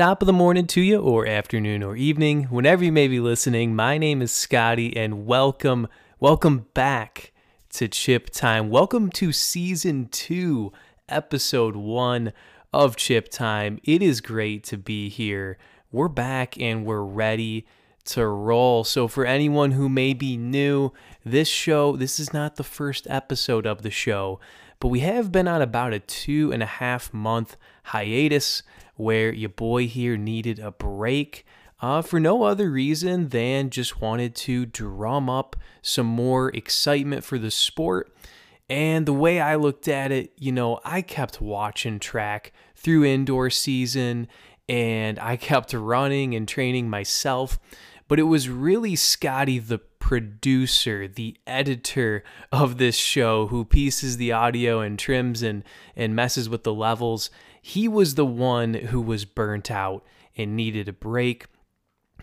Top of the morning to you, or afternoon, or evening, whenever you may be listening. My name is Scotty, and welcome, welcome back to Chip Time. Welcome to season two, episode one of Chip Time. It is great to be here. We're back and we're ready to roll. So, for anyone who may be new, this show, this is not the first episode of the show, but we have been on about a two and a half month hiatus where your boy here needed a break. Uh, for no other reason than just wanted to drum up some more excitement for the sport. And the way I looked at it, you know, I kept watching track through indoor season and I kept running and training myself. But it was really Scotty, the producer, the editor of this show, who pieces the audio and trims and, and messes with the levels he was the one who was burnt out and needed a break.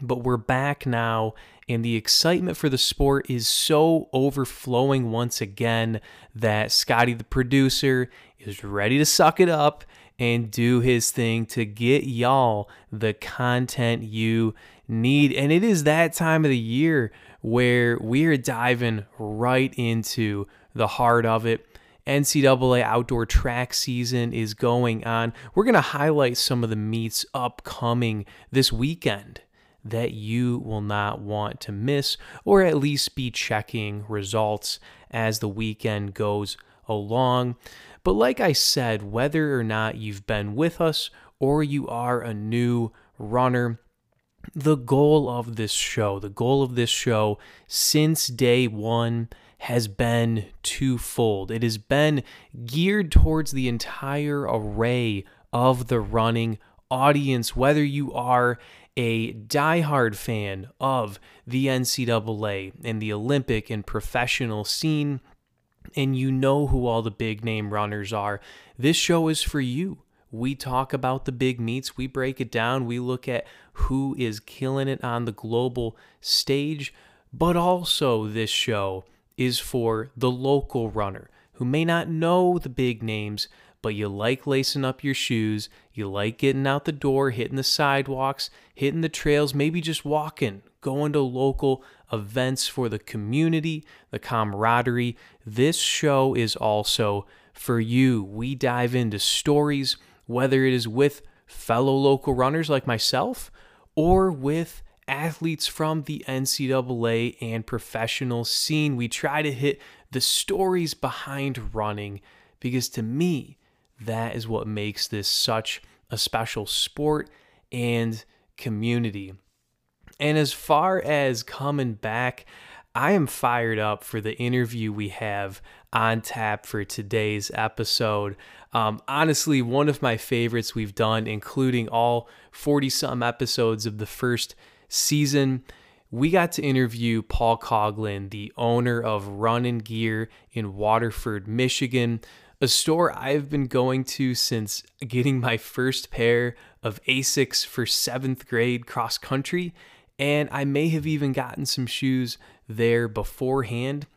But we're back now, and the excitement for the sport is so overflowing once again that Scotty, the producer, is ready to suck it up and do his thing to get y'all the content you need. And it is that time of the year where we're diving right into the heart of it. NCAA outdoor track season is going on. We're going to highlight some of the meets upcoming this weekend that you will not want to miss, or at least be checking results as the weekend goes along. But like I said, whether or not you've been with us or you are a new runner, the goal of this show, the goal of this show since day one has been twofold. It has been geared towards the entire array of the running audience, whether you are a diehard fan of the NCAA and the Olympic and professional scene, and you know who all the big name runners are, this show is for you. We talk about the big meets, we break it down, we look at who is killing it on the global stage, but also this show is for the local runner who may not know the big names, but you like lacing up your shoes, you like getting out the door, hitting the sidewalks, hitting the trails, maybe just walking, going to local events for the community, the camaraderie. This show is also for you. We dive into stories, whether it is with fellow local runners like myself or with athletes from the NCAA and professional scene. We try to hit the stories behind running because to me, that is what makes this such a special sport and community. And as far as coming back, I am fired up for the interview we have on tap for today's episode. Um, honestly, one of my favorites we've done, including all 40 some episodes of the first season, we got to interview Paul Coglin, the owner of Running Gear in Waterford, Michigan, a store I've been going to since getting my first pair of Asics for seventh grade cross country. And I may have even gotten some shoes there beforehand.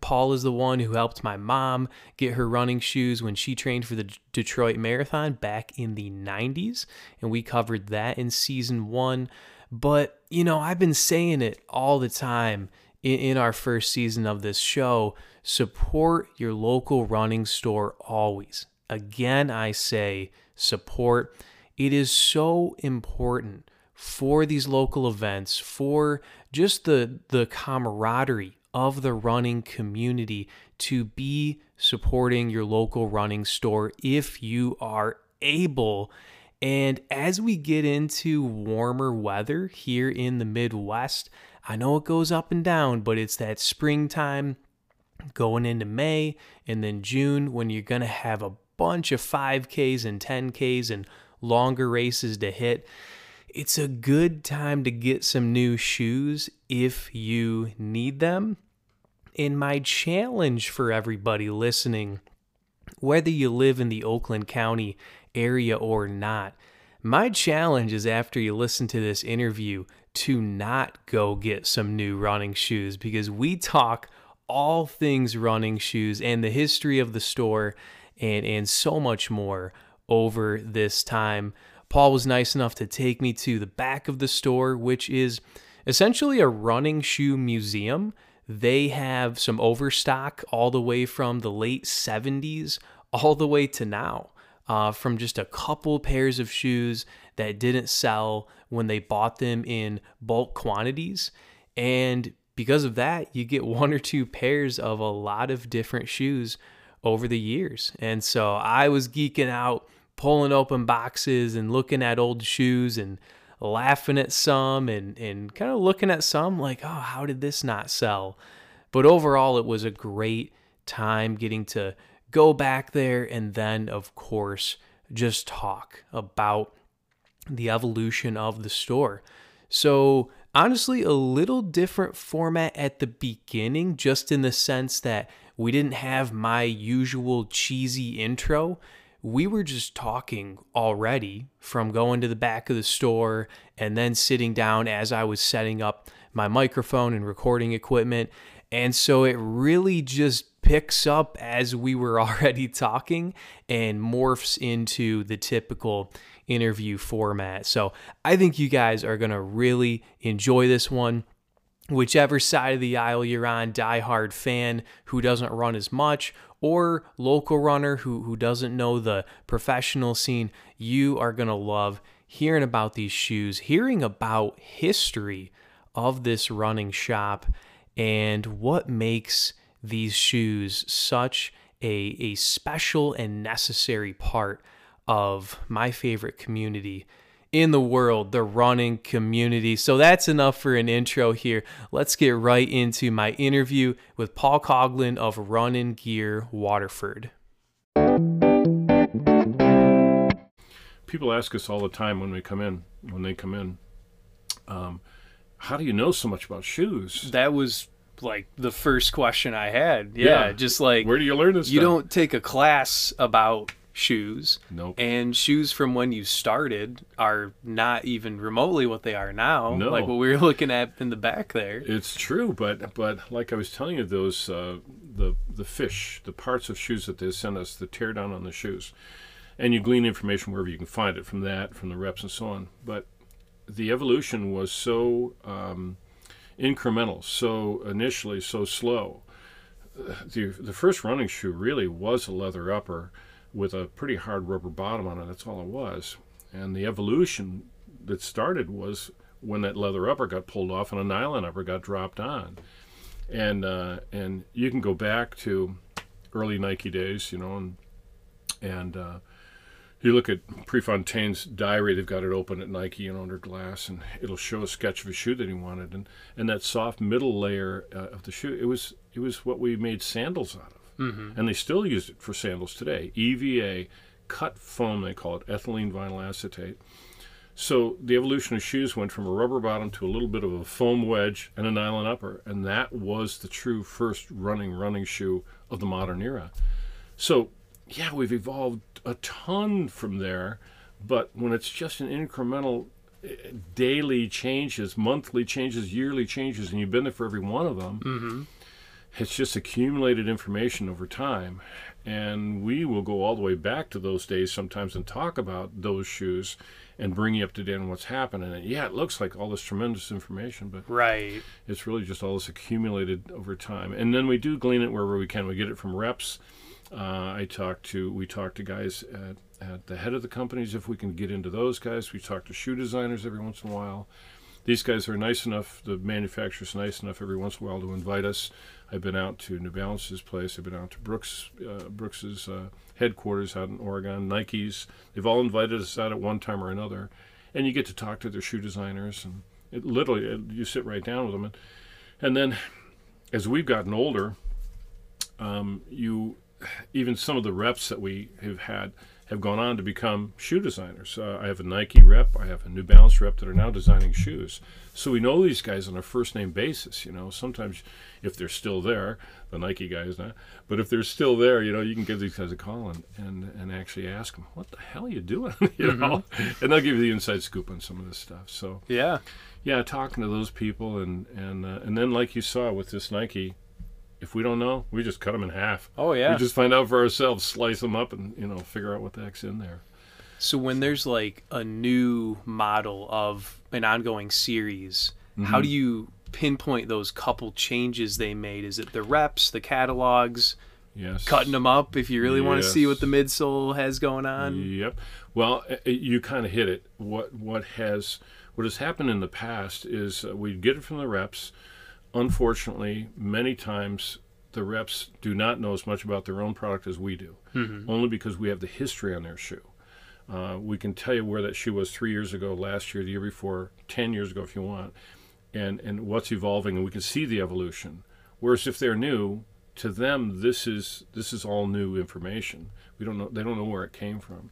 Paul is the one who helped my mom get her running shoes when she trained for the Detroit Marathon back in the 90s. And we covered that in season one. But, you know, I've been saying it all the time in, in our first season of this show support your local running store always. Again, I say support. It is so important for these local events, for just the, the camaraderie of the running community to be supporting your local running store if you are able and as we get into warmer weather here in the Midwest, I know it goes up and down, but it's that springtime going into May and then June when you're going to have a bunch of 5Ks and 10Ks and longer races to hit. It's a good time to get some new shoes if you need them. And my challenge for everybody listening, whether you live in the Oakland County area or not. My challenge is after you listen to this interview to not go get some new running shoes because we talk all things running shoes and the history of the store and and so much more over this time. Paul was nice enough to take me to the back of the store, which is essentially a running shoe museum. They have some overstock all the way from the late 70s all the way to now. Uh, from just a couple pairs of shoes that didn't sell when they bought them in bulk quantities. And because of that, you get one or two pairs of a lot of different shoes over the years. And so I was geeking out, pulling open boxes and looking at old shoes and laughing at some and, and kind of looking at some like, oh, how did this not sell? But overall, it was a great time getting to go back there and then, of course, just talk about the evolution of the store. So, honestly, a little different format at the beginning, just in the sense that we didn't have my usual cheesy intro. We were just talking already from going to the back of the store and then sitting down as I was setting up my microphone and recording equipment. And so it really just picks up as we were already talking and morphs into the typical interview format. So I think you guys are going to really enjoy this one. Whichever side of the aisle you're on, diehard fan who doesn't run as much, or local runner who, who doesn't know the professional scene, you are going to love hearing about these shoes, hearing about history of this running shop and what makes these shoes such a, a special and necessary part of my favorite community in the world, the running community. So that's enough for an intro here. Let's get right into my interview with Paul Coglin of Running Gear Waterford. People ask us all the time when we come in, when they come in, um, how do you know so much about shoes? That was like the first question I had. Yeah, yeah. just like where do you learn this? You stuff? don't take a class about shoes. Nope. And shoes from when you started are not even remotely what they are now. No. Like what we were looking at in the back there. It's true, but but like I was telling you, those uh, the the fish, the parts of shoes that they send us, the tear down on the shoes, and you glean information wherever you can find it from that, from the reps and so on. But the evolution was so. Um, incremental, so initially so slow. The, the first running shoe really was a leather upper with a pretty hard rubber bottom on it. That's all it was. And the evolution that started was when that leather upper got pulled off and a nylon upper got dropped on. And uh, and you can go back to early Nike days, you know, and and uh, you look at Prefontaine's diary, they've got it open at Nike and under glass, and it'll show a sketch of a shoe that he wanted, and, and that soft middle layer uh, of the shoe, it was it was what we made sandals out of, mm-hmm. and they still use it for sandals today. EVA cut foam, they call it ethylene vinyl acetate. So the evolution of shoes went from a rubber bottom to a little bit of a foam wedge and a nylon upper, and that was the true first running running shoe of the modern era. So yeah, we've evolved a ton from there, but when it's just an incremental eh, daily changes, monthly changes, yearly changes, and you've been there for every one of them, mm-hmm. it's just accumulated information over time. And we will go all the way back to those days sometimes and talk about those shoes and bring you up to date on what's happening. And yeah, it looks like all this tremendous information, but right, it's really just all this accumulated over time. And then we do glean it wherever we can. We get it from reps uh, I talked to we talk to guys at, at the head of the companies if we can get into those guys. We talk to shoe designers every once in a while. These guys are nice enough. The manufacturer's nice enough every once in a while to invite us. I've been out to New Balance's place. I've been out to Brooks uh, Brooks's uh, headquarters out in Oregon. Nike's. They've all invited us out at one time or another, and you get to talk to their shoe designers and it literally it, you sit right down with them and and then as we've gotten older, um, you even some of the reps that we have had have gone on to become shoe designers. Uh, I have a Nike rep, I have a New Balance rep that are now designing shoes. So we know these guys on a first name basis. You know, sometimes if they're still there, the Nike guys not, but if they're still there, you know, you can give these guys a call and and, and actually ask them, "What the hell are you doing?" you mm-hmm. know, and they'll give you the inside scoop on some of this stuff. So yeah, yeah, talking to those people and and uh, and then like you saw with this Nike if we don't know, we just cut them in half. Oh yeah. We just find out for ourselves, slice them up, and you know, figure out what the heck's in there. So when there's like a new model of an ongoing series, Mm-hmm. how do you pinpoint those couple changes they made? Is it the reps, the catalogs, Yes. cutting them up if you really want to see what the midsole has going on? Yep. Well, you kind of hit it. What what has what has happened in the past is uh, we get it from the reps. Unfortunately, many times the reps do not know as much about their own product as we do, only because we have the history on their shoe. Uh, we can tell you where that shoe was three years ago, last year, the year before, ten years ago, if you want, and and what's evolving, and we can see the evolution. Whereas if they're new, to them this is this is all new information. We don't know they don't know where it came from,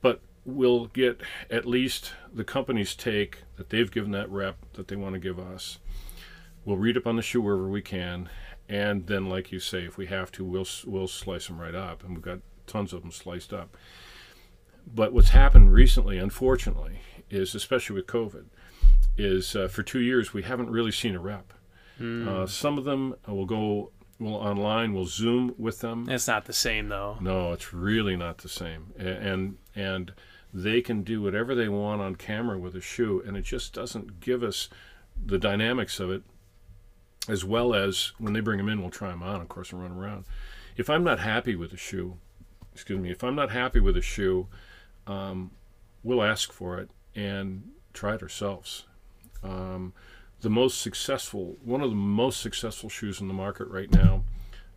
but we'll get at least the company's take that they've given that rep that they want to give us. We'll read up on the shoe wherever we can, and then, like you say, if we have to, we'll we'll slice them right up, and we've got tons of them sliced up. But what's happened recently, unfortunately, is especially with COVID, is uh, for two years we haven't really seen a rep. Uh, some of them uh, will go will online, we'll Zoom with them. It's not the same though. No, it's really not the same. And and they can do whatever they want on camera with a shoe, and it just doesn't give us the dynamics of it. As well as when they bring them in, we'll try them on, of course, and run around. If I'm not happy with a shoe, excuse me, if I'm not happy with a shoe, um, we'll ask for it and try it ourselves. Um, the most successful, one of the most successful shoes in the market right now,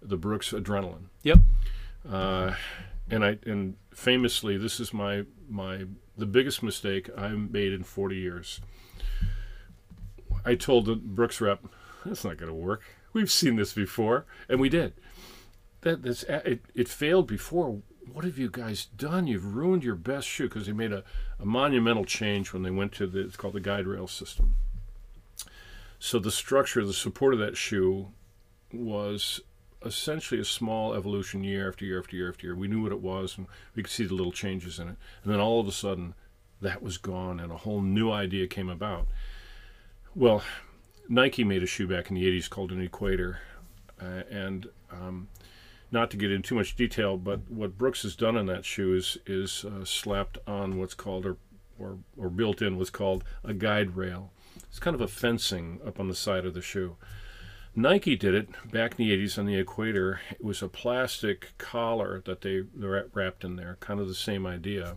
the Brooks Adrenaline. Yep. Uh, and I and famously, this is my my the biggest mistake I made in 40 years. I told the Brooks rep, "That's not going to work. We've seen this before, and we did. That that's it, it failed before. What have you guys done? You've ruined your best shoe because they made a, a monumental change when they went to the it's called the guide rail system. So the structure, the support of that shoe was essentially a small evolution year after year after year after year. We knew what it was, and we could see the little changes in it. And then all of a sudden, that was gone, and a whole new idea came about. Well, Nike made a shoe back in the 80s called an Equator, uh, and um, not to get into too much detail, but what Brooks has done on that shoe is is uh, slapped on what's called or, or or built in what's called a guide rail. It's kind of a fencing up on the side of the shoe. Nike did it back in the 80s on the Equator. It was a plastic collar that they wrapped in there, kind of the same idea.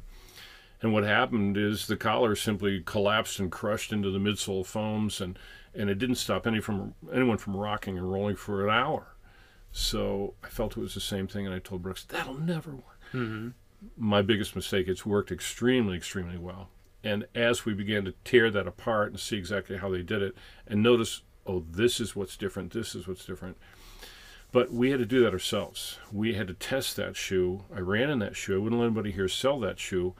And what happened is the collar simply collapsed and crushed into the midsole foams, and, and it didn't stop any from anyone from rocking and rolling for an hour. So I felt it was the same thing, and I told Brooks, that'll never work. Mm-hmm. My biggest mistake, it's worked extremely, extremely well. And as we began to tear that apart and see exactly how they did it, and notice, oh, this is what's different, this is what's different. But we had to do that ourselves. We had to test that shoe. I ran in that shoe. I wouldn't let anybody here sell that shoe.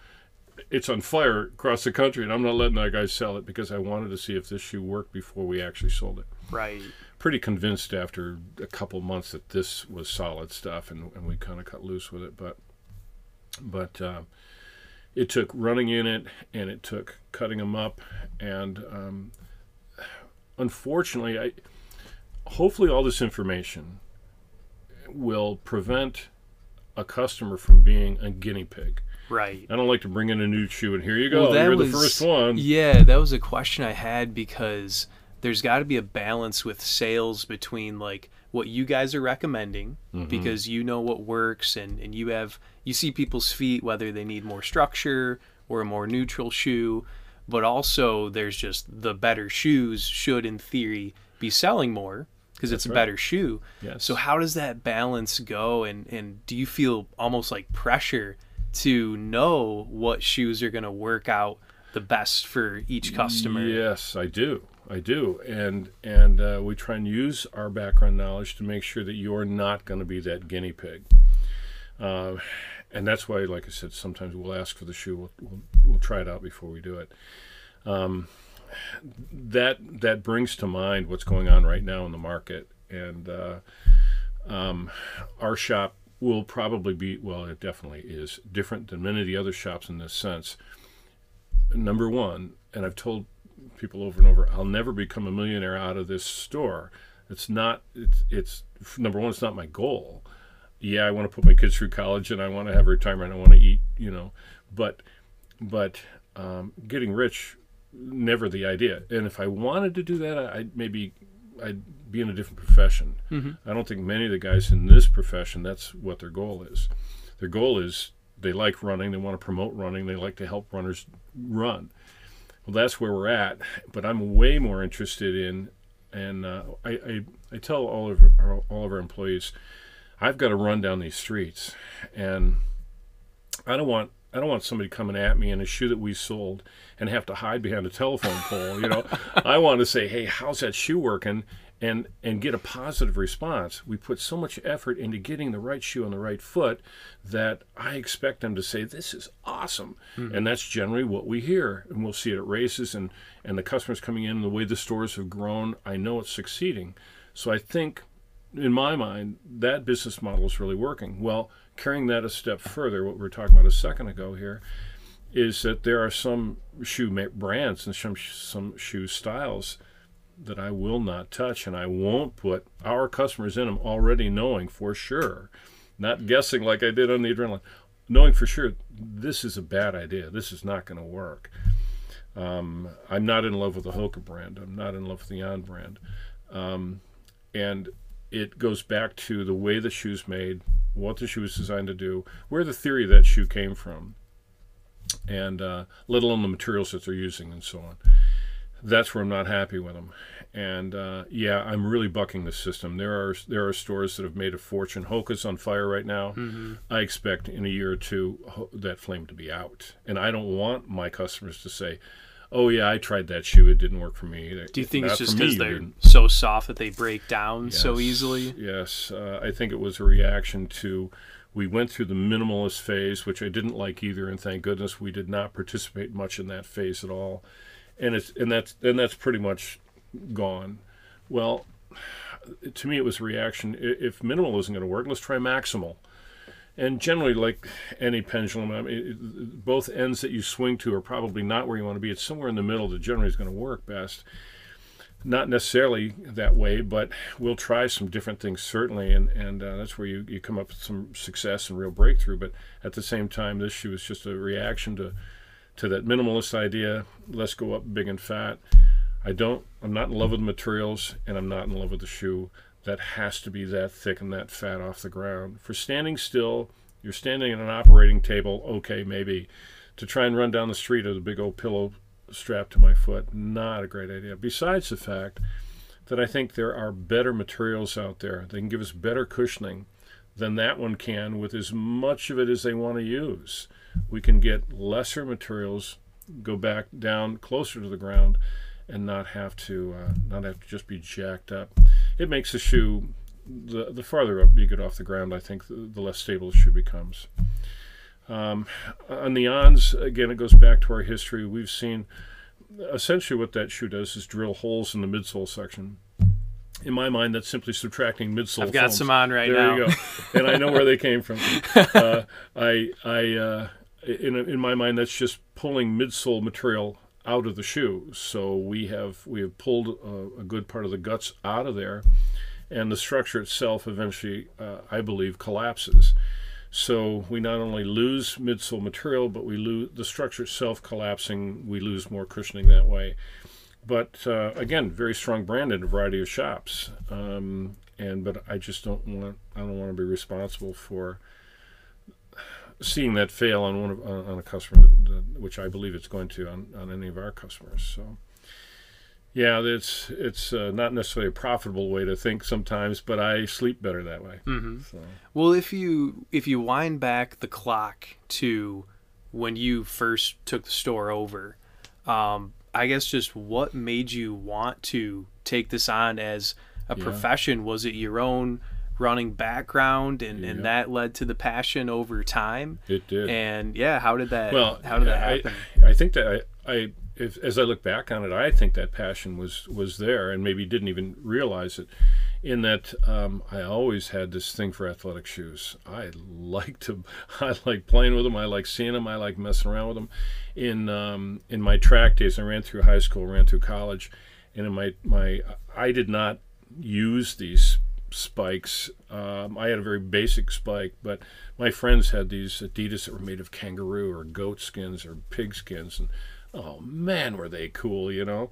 It's on fire across the country, and I'm not letting that guy sell it because I wanted to see if this shoe worked before we actually sold it Right. pretty convinced after a couple months that this was solid stuff, and, and we kind of cut loose with it. But but uh, it took running in it, and it took cutting them up, and um, unfortunately, I hopefully all this information will prevent a customer from being a guinea pig. Right. I don't like to bring in a new shoe and here you go, Well, that you're was- the first one. Yeah, that was a question I had because there's got to be a balance with sales between like what you guys are recommending Mm-hmm. because you know what works and, and you have you see people's feet whether they need more structure or a more neutral shoe but also there's just the better shoes should in theory be selling more because it's a right. better shoe Yes. so how does that balance go and and do you feel almost like pressure to know what shoes are going to work out the best for each customer Yes, I do. I do, and and uh, we try and use our background knowledge to make sure that you're not going to be that guinea pig. Uh, and that's why, like I said, sometimes we'll ask for the shoe. We'll, we'll, we'll try it out before we do it. Um, that that brings to mind what's going on right now in the market, and uh, um, our shop will probably be well, it definitely is different than many of the other shops in this sense. Number one, and I've told people over and over, I'll never become a millionaire out of this store. It's not. It's it's number one. It's not my goal. yeah, I want to put my kids through college and I want to have retirement. I want to eat, you know, but but um, getting rich never the idea. And if I wanted to do that, I, would maybe I'd be in a different profession. Mm-hmm. I don't think many of the guys in this profession that's what their goal is. Their goal is they like running, they want to promote running, they like to help runners run. Well, that's where we're at. But I'm way more interested in, and uh, I, I, I tell all of our, all of our employees, I've got to run down these streets, and I don't want I don't want somebody coming at me in a shoe that we sold and have to hide behind a telephone pole. You know, I want to say, "Hey, how's that shoe working?" and and get a positive response. We put so much effort into getting the right shoe on the right foot that I expect them to say, "This is awesome," mm-hmm. and that's generally what we hear, and we'll see it at races and and the customers coming in and the way the stores have grown. I know it's succeeding, so I think. In my mind, that business model is really working. Well, carrying that a step further, what we were talking about a second ago here, is that there are some shoe brands and some some shoe styles that I will not touch, and I won't put our customers in them already knowing for sure, not guessing like I did on the adrenaline, knowing for sure this is a bad idea. This is not going to work. Um, I'm not in love with the Hoka brand. I'm not in love with the On brand, um, and it goes back to the way the shoe's made, what the shoe is designed to do, where the theory of that shoe came from, and uh, let alone the materials that they're using and so on. That's where I'm not happy with them. And uh, yeah, I'm really bucking the system. There are there are stores that have made a fortune. Hoka's on fire right now. Mm-hmm. I expect in a year or two that flame to be out. And I don't want my customers to say, oh yeah, I tried that shoe. It didn't work for me. Do you think Not it's just because they're so soft that they break down yes, so easily? Yes, uh, I think it was a reaction to. We went through the minimalist phase, which I didn't like either, and thank goodness we did not participate much in that phase at all. And it's and that's and that's pretty much gone. Well, to me, it was a reaction. If minimal isn't going to work, let's try maximal and generally, like any pendulum, I mean, it, both ends that you swing to are probably not where you want to be. It's somewhere in the middle that generally is going to work best. Not necessarily that way, but we'll try some different things certainly, and and uh, that's where you, you come up with some success and real breakthrough. But at the same time, this shoe is just a reaction to to that minimalist idea. Let's go up big and fat. I don't. I'm not in love with the materials, and I'm not in love with the shoe that has to be that thick and that fat off the ground. For standing still, you're standing at an operating table, okay, maybe. To try and run down the street with a big old pillow strapped to my foot, not a great idea. Besides the fact that I think there are better materials out there. They can give us better cushioning than that one can with as much of it as they want to use. We can get lesser materials, go back down closer to the ground, and not have to uh, not have to just be jacked up. It makes the shoe the the farther up you get off the ground, I think the, the less stable the shoe becomes. Um, on the ons, again, it goes back to our history. We've seen essentially what that shoe does is drill holes in the midsole section. In my mind, that's simply subtracting midsole. I've got foams. some on right there now. There you go, and I know where they came from. Uh, I, I, uh, in in my mind, that's just pulling midsole material out of the shoe. So we have we have pulled a, a good part of the guts out of there, and the structure itself eventually, uh, I believe, collapses. So we not only lose midsole material, but we lose the structure itself collapsing. We lose more cushioning that way. But uh, again, very strong brand in a variety of shops. Um, and but I just don't want I don't want to be responsible for seeing that fail on one of, on a customer, which I believe it's going to on, on any of our customers. So, yeah, it's it's uh, not necessarily a profitable way to think sometimes, but I sleep better that way. Mm-hmm. So. Well, if you if you wind back the clock to when you first took the store over, um, I guess just what made you want to take this on as a yeah. profession? Was it your own? Running background and, yeah. and that led to the passion over time. It did. And yeah how did that well how did that happen i, I think that i, I if, as i look back on it i think that passion was was there and maybe didn't even realize it in that um, i always had this thing for athletic shoes. I like to i like playing with them i like seeing them i like messing around with them in um, in my track days i ran through high school ran through college and in my my i did not use these spikes. Um, I had a very basic spike, but my friends had these Adidas that were made of kangaroo or goat skins or pig skins, and oh man, were they cool, you know?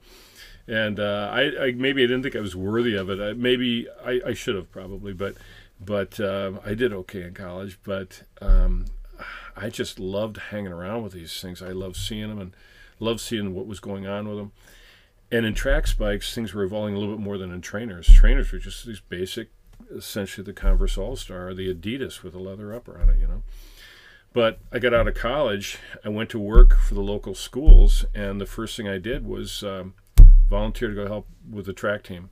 And uh, I, I, maybe I didn't think I was worthy of it. I, maybe I, I should have probably, but but uh, I did okay in college. But um, I just loved hanging around with these things. I loved seeing them and loved seeing what was going on with them. And in track spikes, things were evolving a little bit more than in trainers. Trainers were just these basic, essentially the Converse All Star, the Adidas with a leather upper on it, you know. But I got out of college, I went to work for the local schools, and the first thing I did was um, volunteer to go help with the track team.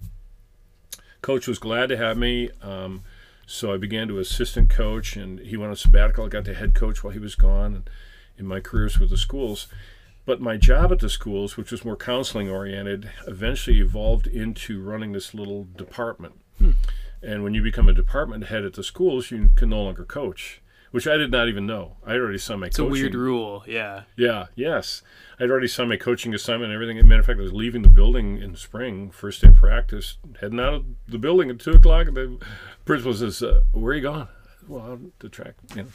Coach was glad to have me. Um, so I began to assistant coach, and he went on sabbatical. I got to head coach while he was gone, and in my careers with the schools. But my job at the schools, which was more counseling oriented, eventually evolved into running this little department. Hmm. And when you become a department head at the schools, you can no longer coach, which I did not even know. I already signed my. It's coaching. a weird rule, yeah. Yeah. Yes, I'd already signed my coaching assignment and everything. As a matter of fact, I was leaving the building in spring, first day of practice, heading out of the building at two o'clock, and the principal says, uh, "Where are you going?" Well, the track. You know.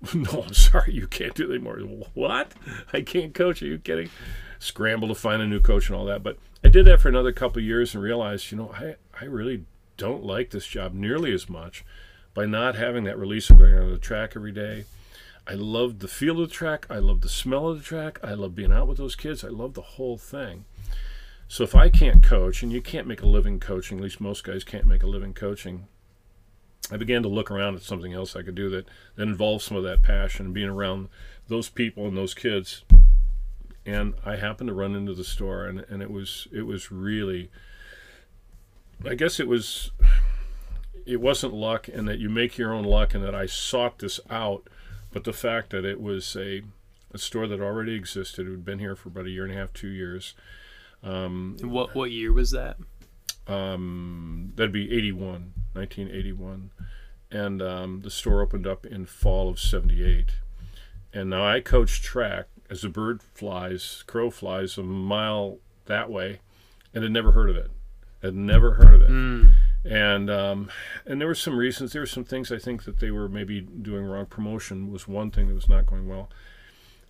no, I'm sorry, you can't do it anymore. What? I can't coach. Are you kidding? Scramble to find a new coach and all that. But I did that for another couple years and realized, you know, I, I really don't like this job nearly as much by not having that release of going on the track every day. I loved the feel of the track. I loved the smell of the track. I love being out with those kids. I love the whole thing. So if I can't coach, and you can't make a living coaching, at least most guys can't make a living coaching, I began to look around at something else I could do that, that involved some of that passion being around those people and those kids. And I happened to run into the store, and, and it was it was really, I guess it was, it wasn't luck, and that you make your own luck, and that I sought this out, but the fact that it was a, a store that already existed, it had been here for about a year and a half, two years. Um, what what year was that? Um, that'd be 81, 1981. And um, the store opened up in fall of 78. And now I coach track as a bird flies, crow flies a mile that way, and had never heard of it. Had never heard of it. Mm. And um, and there were some reasons. There were some things I think that they were maybe doing wrong. Promotion was one thing that was not going well,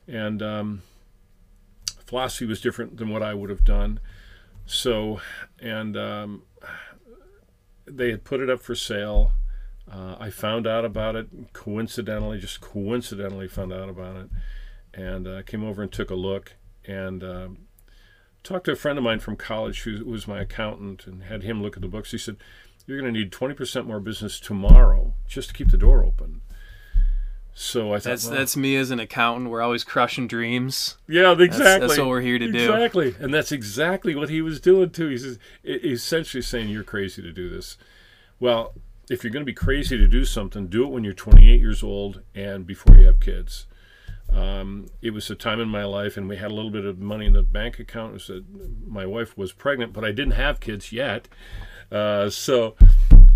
and um, philosophy was different than what I would have done. So, and um, they had put it up for sale. Uh, I found out about it coincidentally, just coincidentally found out about it, and uh, came over and took a look and uh, talked to a friend of mine from college who was my accountant and had him look at the books. He said, "You're going to need 20% more business tomorrow just to keep the door open." So I thought that's well, that's me as an accountant. We're always crushing dreams. Yeah, exactly. That's, that's what we're here to exactly. do. Exactly, and that's exactly what he was doing too. He's essentially saying you're crazy to do this. Well, if you're going to be crazy to do something, do it when you're 28 years old and before you have kids. Um, it was a time in my life, and we had a little bit of money in the bank account. It was a, my wife was pregnant, but I didn't have kids yet, uh, so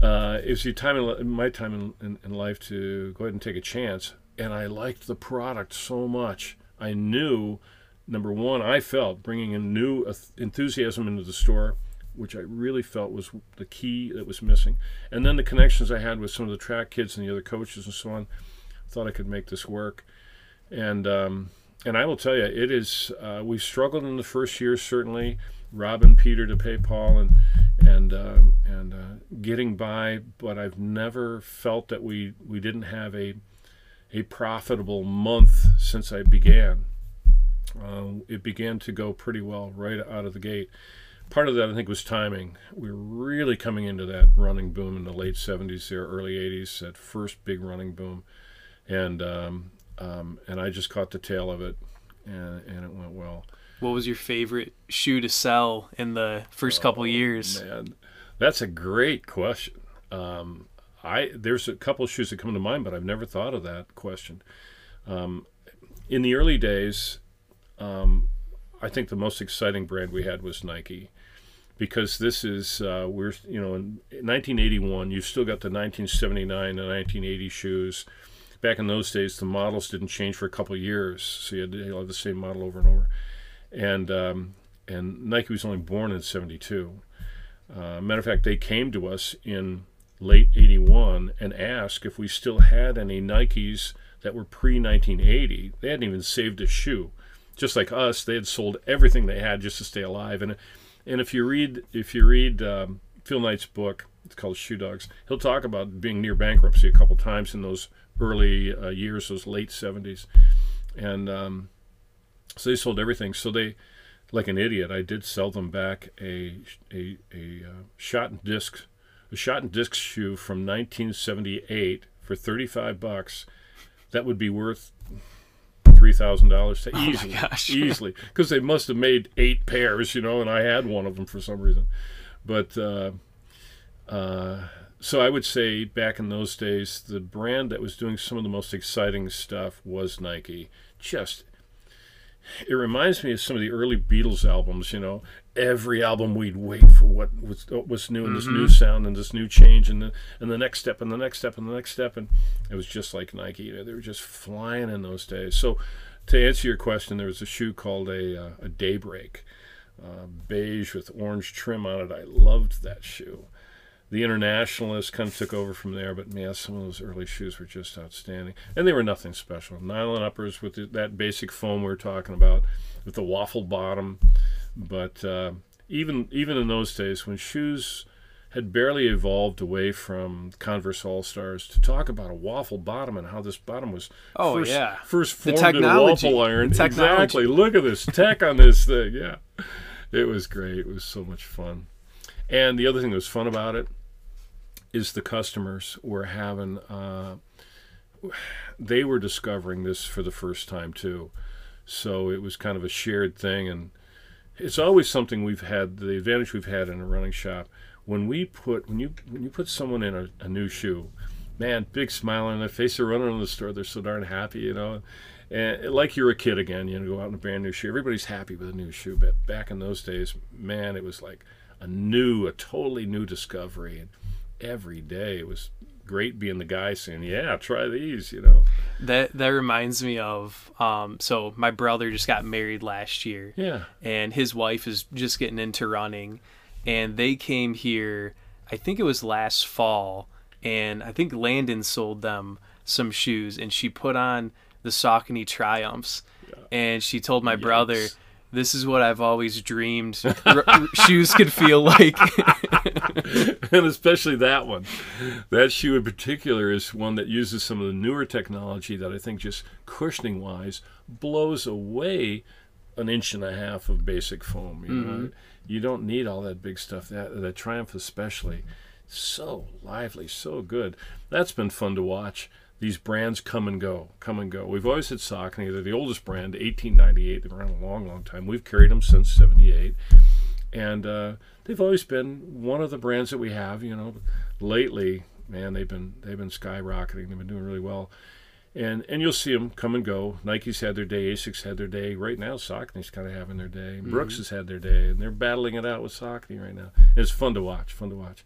uh, it was your time in my time in, in, in, life to go ahead and take a chance. And I liked the product so much. I knew, number one, I felt bringing a new enthusiasm into the store, which I really felt was the key that was missing. And then the connections I had with some of the track kids and the other coaches and so on, I thought I could make this work. And um, and I will tell you, it is. Uh, we struggled in the first year certainly. Robin Peter to pay Paul and and uh, and uh, getting by, but I've never felt that we we didn't have a a profitable month since I began. Uh, it began to go pretty well right out of the gate. Part of that, I think, was timing. We were really coming into that running boom in the late 70s, there, early 80s, that first big running boom, and um, um, and I just caught the tail of it, and, and it went well. What was your favorite shoe to sell in the first oh, couple years? Man, that's a great question. Um, I there's a couple of shoes that come to mind, but I've never thought of that question. Um, in the early days, um, I think the most exciting brand we had was Nike, because this is uh, we're you know in 1981 you've still got the 1979 and 1980 shoes. Back in those days, the models didn't change for a couple of years, so you had to have the same model over and over and um, and Nike was only born in '72. Uh, matter of fact, they came to us in late 81 and asked if we still had any Nikes that were pre 1980. They hadn't even saved a shoe. Just like us, they had sold everything they had just to stay alive. And and if you read if you read um, Phil Knight's book, it's called Shoe Dogs. He'll talk about being near bankruptcy a couple times in those early uh, years, those late 70s, and um, so they sold everything. So they, like an idiot, I did sell them back a a, a uh, shot and disc, a shot and disc shoe from 1978 for 35 bucks. That would be worth three thousand dollars to Oh easily, gosh. easily, because they must have made eight pairs, you know, and I had one of them for some reason. But uh, uh, so I would say back in those days, the brand that was doing some of the most exciting stuff was Nike. Just it reminds me of some of the early Beatles albums. You know, every album we'd wait for what was what was new and this new sound and this new change and the and the next step and the next step and the next step and it was just like Nike. You know, they were just flying in those days. So to answer your question, there was a shoe called a uh, a Daybreak, uh, beige with orange trim on it. I loved that shoe. The Internationalists kind of took over from there, but man, some of those early shoes were just outstanding, and they were nothing special. Nylon uppers with the, that basic foam we were talking about, with the waffle bottom. But uh, even even in those days, when shoes had barely evolved away from Converse All Stars, to talk about a waffle bottom and how this bottom was Oh, first, yeah. first The formed in waffle iron. The. Exactly. Look at this tech on this thing. Yeah, it was great. It was so much fun. And the other thing that was fun about it is the customers were having uh, they were discovering this for the first time too. So it was kind of a shared thing and it's always something we've had the advantage we've had in a running shop. When we put when you when you put someone in a, a new shoe man big smile on their face they're running in the store they're so darn happy you know? And like you're a kid again you know go out in a brand new shoe everybody's happy with a new shoe but back in those days man it was like a new a totally new discovery and every day. It was great being the guy saying yeah try these you know? That that reminds me of um so my brother just got married last year. Yeah. And his wife is just getting into running. And they came here I think it was last fall. And I think Landon sold them some shoes. And she put on the Saucony Triumphs. And she told my brother. This is what I've always dreamed r- shoes could feel like and especially that one. That shoe in particular is one that uses some of the newer technology that I think just cushioning wise blows away an inch and a half of basic foam. You know, mm-hmm. you don't need all that big stuff. That that Triumph especially, so lively, so good. That's been fun to watch. These brands come and go, come and go. We've always had Saucony. They're the oldest brand, 1898. They've been around a long, long time. We've carried them since 78 and uh, they've always been one of the brands that we have. You know, lately, man, they've been they've been skyrocketing. They've been doing really well, and and you'll see them come and go. Nike's had their day, Asics had their day. Right now, Saucony's kind of having their day. Brooks has had their day, and they're battling it out with Saucony right now. And it's fun to watch. Fun to watch.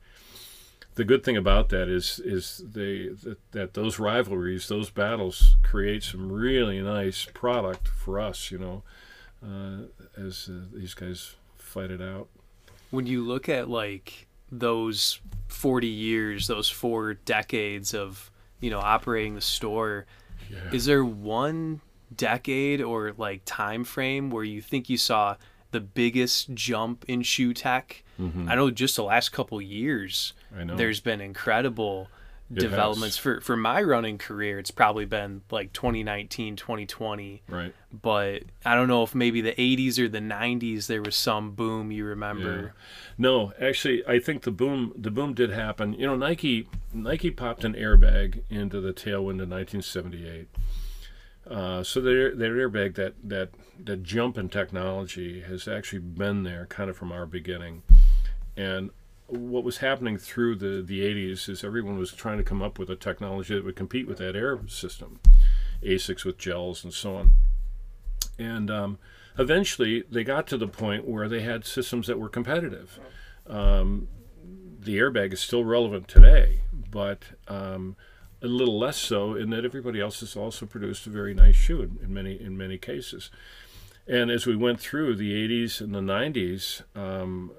The good thing about that is is they that, that those rivalries, those battles, create some really nice product for us. You know, uh, as uh, these guys fight it out. when you look at like those 40 years those four decades of you know operating the store Yeah. is there one decade or like time frame where you think you saw the biggest jump in shoe tech i know just the last couple years I know. there's been incredible It developments has. for for my running career it's probably been like 2019 2020 right. but i don't know if maybe the 80s or the 90s there was some boom you remember Yeah. No, actually, I think the boom the boom did happen. You know, Nike Nike popped an airbag into the tailwind in 1978. Uh, so their their airbag that that that jump in technology has actually been there kind of from our beginning, and what was happening through the the 80s is everyone was trying to come up with a technology that would compete with that air system, Asics with gels and so on, and um, eventually they got to the point where they had systems that were competitive. Um, the airbag is still relevant today, but um, a little less so in that everybody else has also produced a very nice shoe in, in many in many cases. And as we went through the 80s and the 90s, um,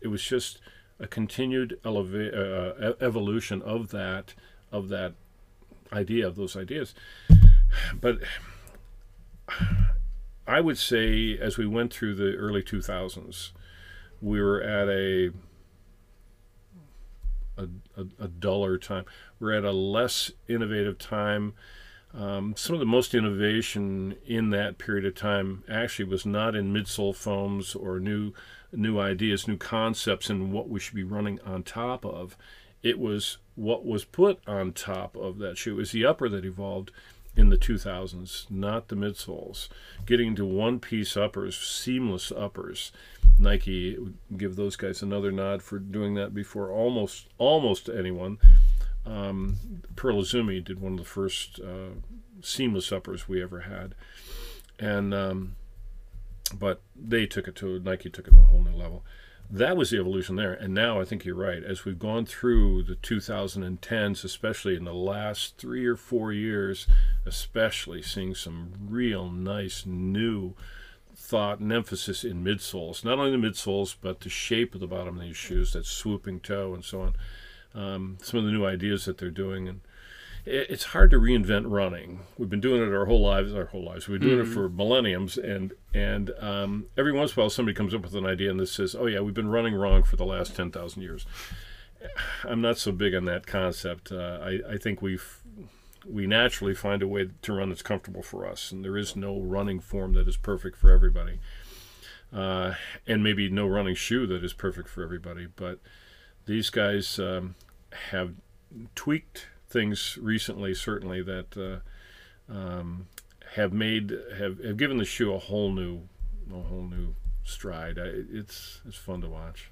it was just a continued eleva- uh, evolution of that of that idea of those ideas. But I would say as we went through the early 2000s, we were at a a, a, a duller time. We're at a less innovative time. Um, some of the most innovation in that period of time actually was not in midsole foams or new new ideas, new concepts, and what we should be running on top of. It was what was put on top of that shoe. It was the upper that evolved in the 2000s, not the midsoles. Getting to one piece uppers, seamless uppers. Nike give those guys another nod for doing that before almost almost anyone. Um, Pearl Izumi did one of the first uh, seamless uppers we ever had, and um, but they took it to Nike took it to a whole new level. That was the evolution there, and now I think you're right. As we've gone through the 2010s, especially in the last three or four years, especially seeing some real nice new thought and emphasis in midsoles. Not only the midsoles, but the shape of the bottom of these shoes, that swooping toe, and so on um, some of the new ideas that they're doing. And it's hard to reinvent running. We've been doing it our whole lives, our whole lives. We've been doing mm-hmm. it for millenniums, and and um, every once in a while somebody comes up with an idea and this says, "Oh yeah, we've been running wrong for the last ten thousand years." I'm not so big on that concept. Uh, I, I think we've we naturally find a way to run that's comfortable for us, and there is no running form that is perfect for everybody, uh, and maybe no running shoe that is perfect for everybody. But these guys um, have tweaked things recently, certainly that uh, um, have made have, have given the shoe a whole new a whole new stride. I, it's it's fun to watch,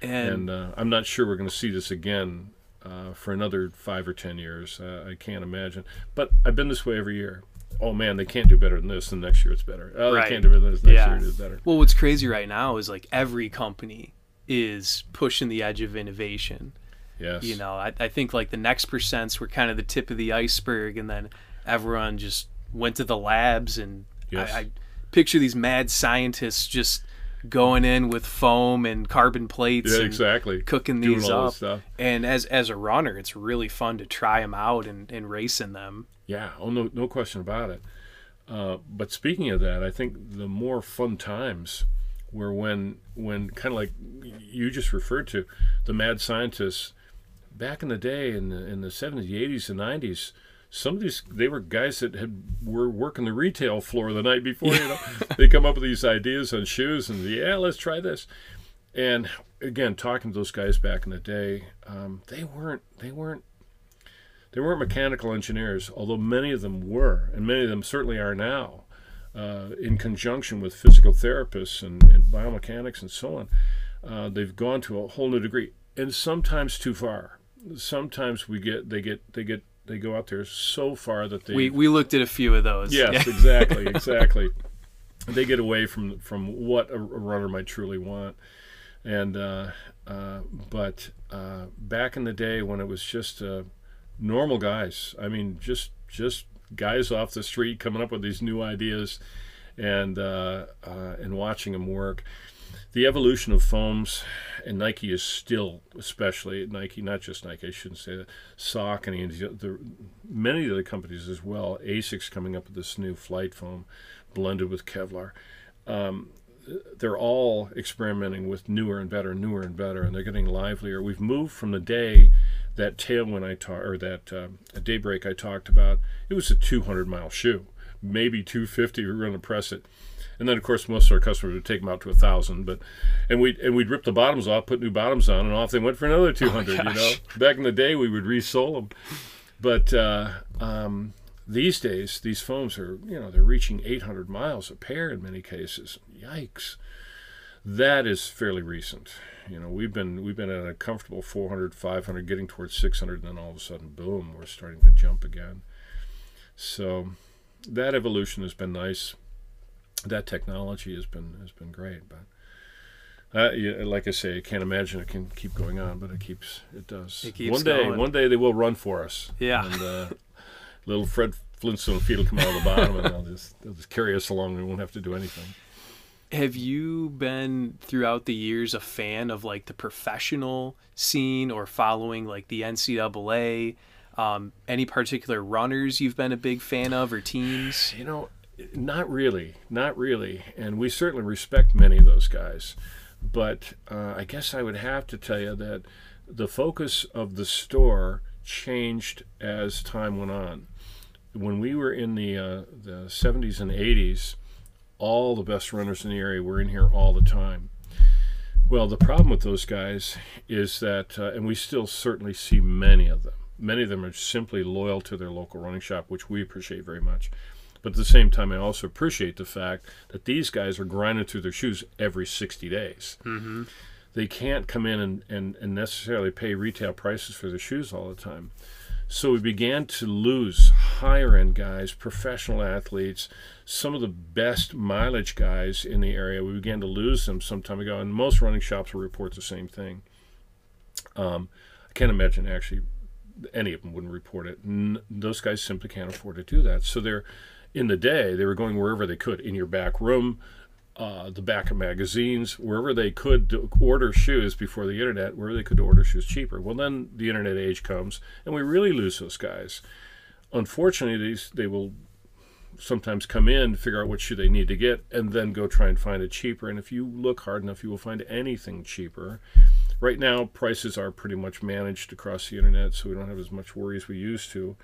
and, and uh, I'm not sure we're going to see this again uh, for another five or ten years. Uh, I can't imagine. But I've been this way every year. Oh man, they can't do better than this. And next year it's better. Oh, right. they can't do better than this. Next yeah. year it's better. Well, what's crazy right now is like every company is pushing the edge of innovation. Yes. You know, I, I think like the next percents were kind of the tip of the iceberg, and then everyone just went to the labs, and yes. I, I picture these mad scientists just going in with foam and carbon plates. Yeah, exactly. Cooking these up. And as as a runner, it's really fun to try them out and, and race in them. Yeah. Oh no, no question about it. Uh, but speaking of that, I think the more fun times were when when kind of like you just referred to the mad scientists back in the day in the in the 70s 80s and 90s some of these they were guys that had were working the retail floor the night before you know? They come up with these ideas on shoes and yeah let's try this. And again talking to those guys back in the day um, they weren't they weren't they weren't mechanical engineers although many of them were and many of them certainly are now uh, in conjunction with physical therapists and, and biomechanics and so on, uh, they've gone to a whole new degree, and sometimes too far. Sometimes we get they get they get they go out there so far that they we we looked at a few of those. Yes, yeah. exactly, exactly. they get away from from what a, runner might truly want, and uh, uh, but uh, back in the day when it was just uh, normal guys, I mean, just just guys off the street coming up with these new ideas and uh, uh, and watching them work. The evolution of foams, and Nike is still, especially Nike, not just Nike, I shouldn't say that, and the, many of the companies as well. Asics coming up with this new FlyteFoam blended with Kevlar. Um, they're all experimenting with newer and better, newer and better, and they're getting livelier. We've moved from the day that tailwind I talked, or that uh, daybreak I talked about, it was a 200 mile shoe, maybe 250. we're going to press it, and then of course most of our customers would take them out to a thousand. But and we and we'd rip the bottoms off, put new bottoms on, and off they went for another 200. Oh you know, back in the day we would resole them, but uh, um, these days these foams are you know they're reaching 800 miles a pair in many cases. Yikes! That is fairly recent. You know, we've been we've been at a comfortable 400, 500, getting towards 600, and then all of a sudden, boom, we're starting to jump again. So that evolution has been nice. That technology has been has been great, but. Uh, yeah, like I say, I can't imagine it can keep going on, but it keeps it does. It keeps one day, going. one day they will run for us. Yeah. And uh, little Fred Flintstone feet will come out of the bottom, and they'll just they'll just carry us along. We won't have to do anything. Have you been throughout the years a fan of like the professional scene or following like the NCAA? Um, any particular runners you've been a big fan of or teams? You know, not really, not really, and we certainly respect many of those guys. But uh, I guess I would have to tell you that the focus of the store changed as time went on. When we were in the uh, the 70s and 80s, all the best runners in the area were in here all the time. Well, the problem with those guys is that, uh, and we still certainly see many of them. Many of them are simply loyal to their local running shop, which we appreciate very much. But at the same time, I also appreciate the fact that these guys are grinding through their shoes every 60 days. Mm-hmm. They can't come in and, and, and necessarily pay retail prices for their shoes all the time. So we began to lose higher end guys, professional athletes, some of the best mileage guys in the area. We began to lose them some time ago, and most running shops will report the same thing. Um, I can't imagine actually any of them wouldn't report it. Those guys simply can't afford to do that. So they're in the day, they were going wherever they could in your back room, uh, the back of magazines, wherever they could order shoes before the internet, where they could order shoes cheaper. Well, then the internet age comes, and we really lose those guys. Unfortunately, these they will sometimes come in, figure out what shoe they need to get, and then go try and find it cheaper. And if you look hard enough, you will find anything cheaper. Right now, prices are pretty much managed across the internet, so we don't have as much worry as we used to.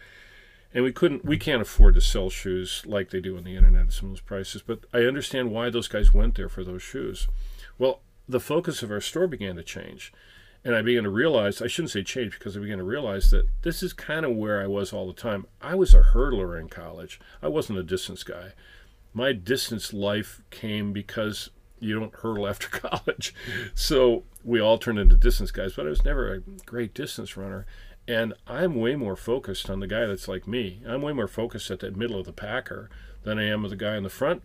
And we couldn't we can't afford to sell shoes like they do on the internet at some of those prices but i understand why those guys went there for those shoes. Well the focus of our store began to change and i began to realize i shouldn't say change because i began to realize that this is kind of where i was all the time. I was a hurdler in college. I wasn't a distance guy. My distance life came because you don't hurdle after college so we all turned into distance guys but i was never a great distance runner and I'm way more focused on the guy that's like me. I'm way more focused at the middle of the packer than I am with the guy in the front.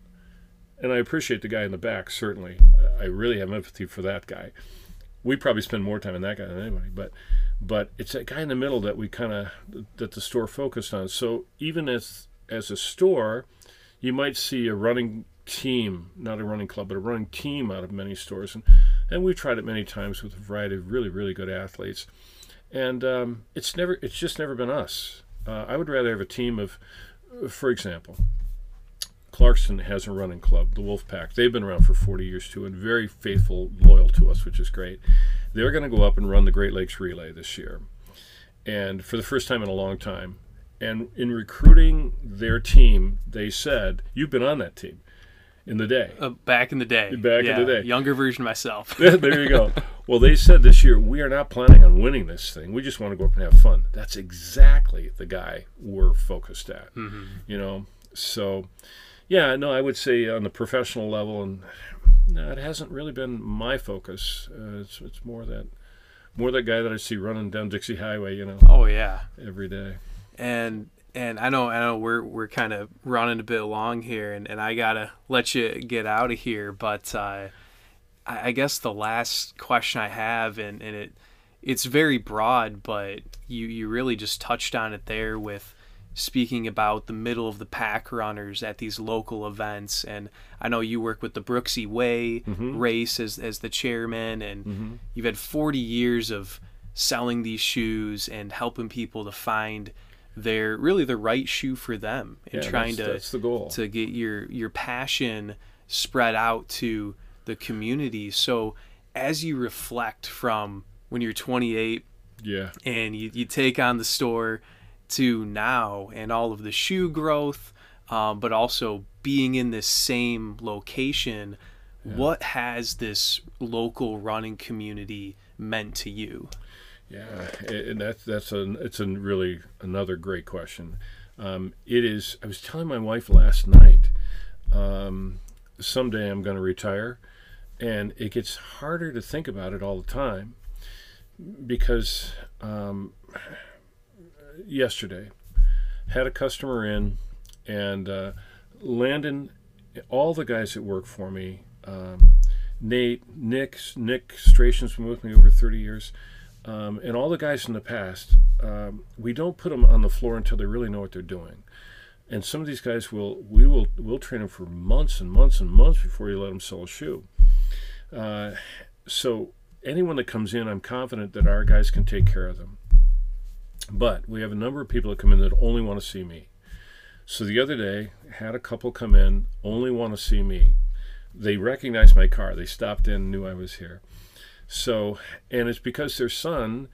And I appreciate the guy in the back, certainly. I really have empathy for that guy. We probably spend more time on that guy than anybody, but but it's that guy in the middle that we kind of that the store focused on. So even as as a store, you might see a running team, not a running club, but a running team out of many stores, and and we've tried it many times with a variety of really really good athletes and um, it's never it's just never been us. Uh, I would rather have a team of, for example, Clarkston has a running club, the Wolf Pack. They've been around for 40 years too, and very faithful, loyal to us, which is great. They're going to go up and run the Great Lakes Relay this year, and for the first time in a long time. And in recruiting their team, they said, "You've been on that team." In the day. Uh, back in the day. Back yeah, in the day. Younger version of myself. there you go. Well, they said this year, we are not planning on winning this thing. We just want to go up and have fun. That's exactly the guy we're focused at. Mm-hmm. You know, so yeah, no, I would say on the professional level, and no, it hasn't really been my focus. Uh, it's, it's more that more that guy that I see running down Dixie Highway, you know. Oh yeah. Every day. And and I know I know we're we're kind of running a bit long here, and, and I gotta let you get out of here. But uh, I, I, guess the last question I have, and, and it it's very broad, but you you really just touched on it there with speaking about the middle of the pack runners at these local events. And I know you work with the Brooksie Way mm-hmm. race as as the chairman, and mm-hmm. you've had 40 years of selling these shoes and helping people to find they're really the right shoe for them and yeah, trying that's, to that's the goal. to get your your passion spread out to the community. So as you reflect from when you're 28 yeah and you, you take on the store to now and all of the shoe growth um, but also being in this same location yeah. what has this local running community meant to you yeah, and that's that's a it's a really another great question. Um, it is. I was telling my wife last night. Um, someday I'm going to retire, and it gets harder to think about it all the time because um, yesterday had a customer in, and uh, Landon, all the guys that work for me, um, Nate, Nick, Nick Stration's been with me over 30 years um, and all the guys in the past, um, we don't put them on the floor until they really know what they're doing. And some of these guys will we will will train them for months and months and months before you let them sell a shoe. Uh, so anyone that comes in, I'm confident that our guys can take care of them. But we have a number of people that come in that only want to see me. So the other day, had a couple come in, only want to see me. They recognized my car. They stopped in, knew I was here. So, and it's because their son,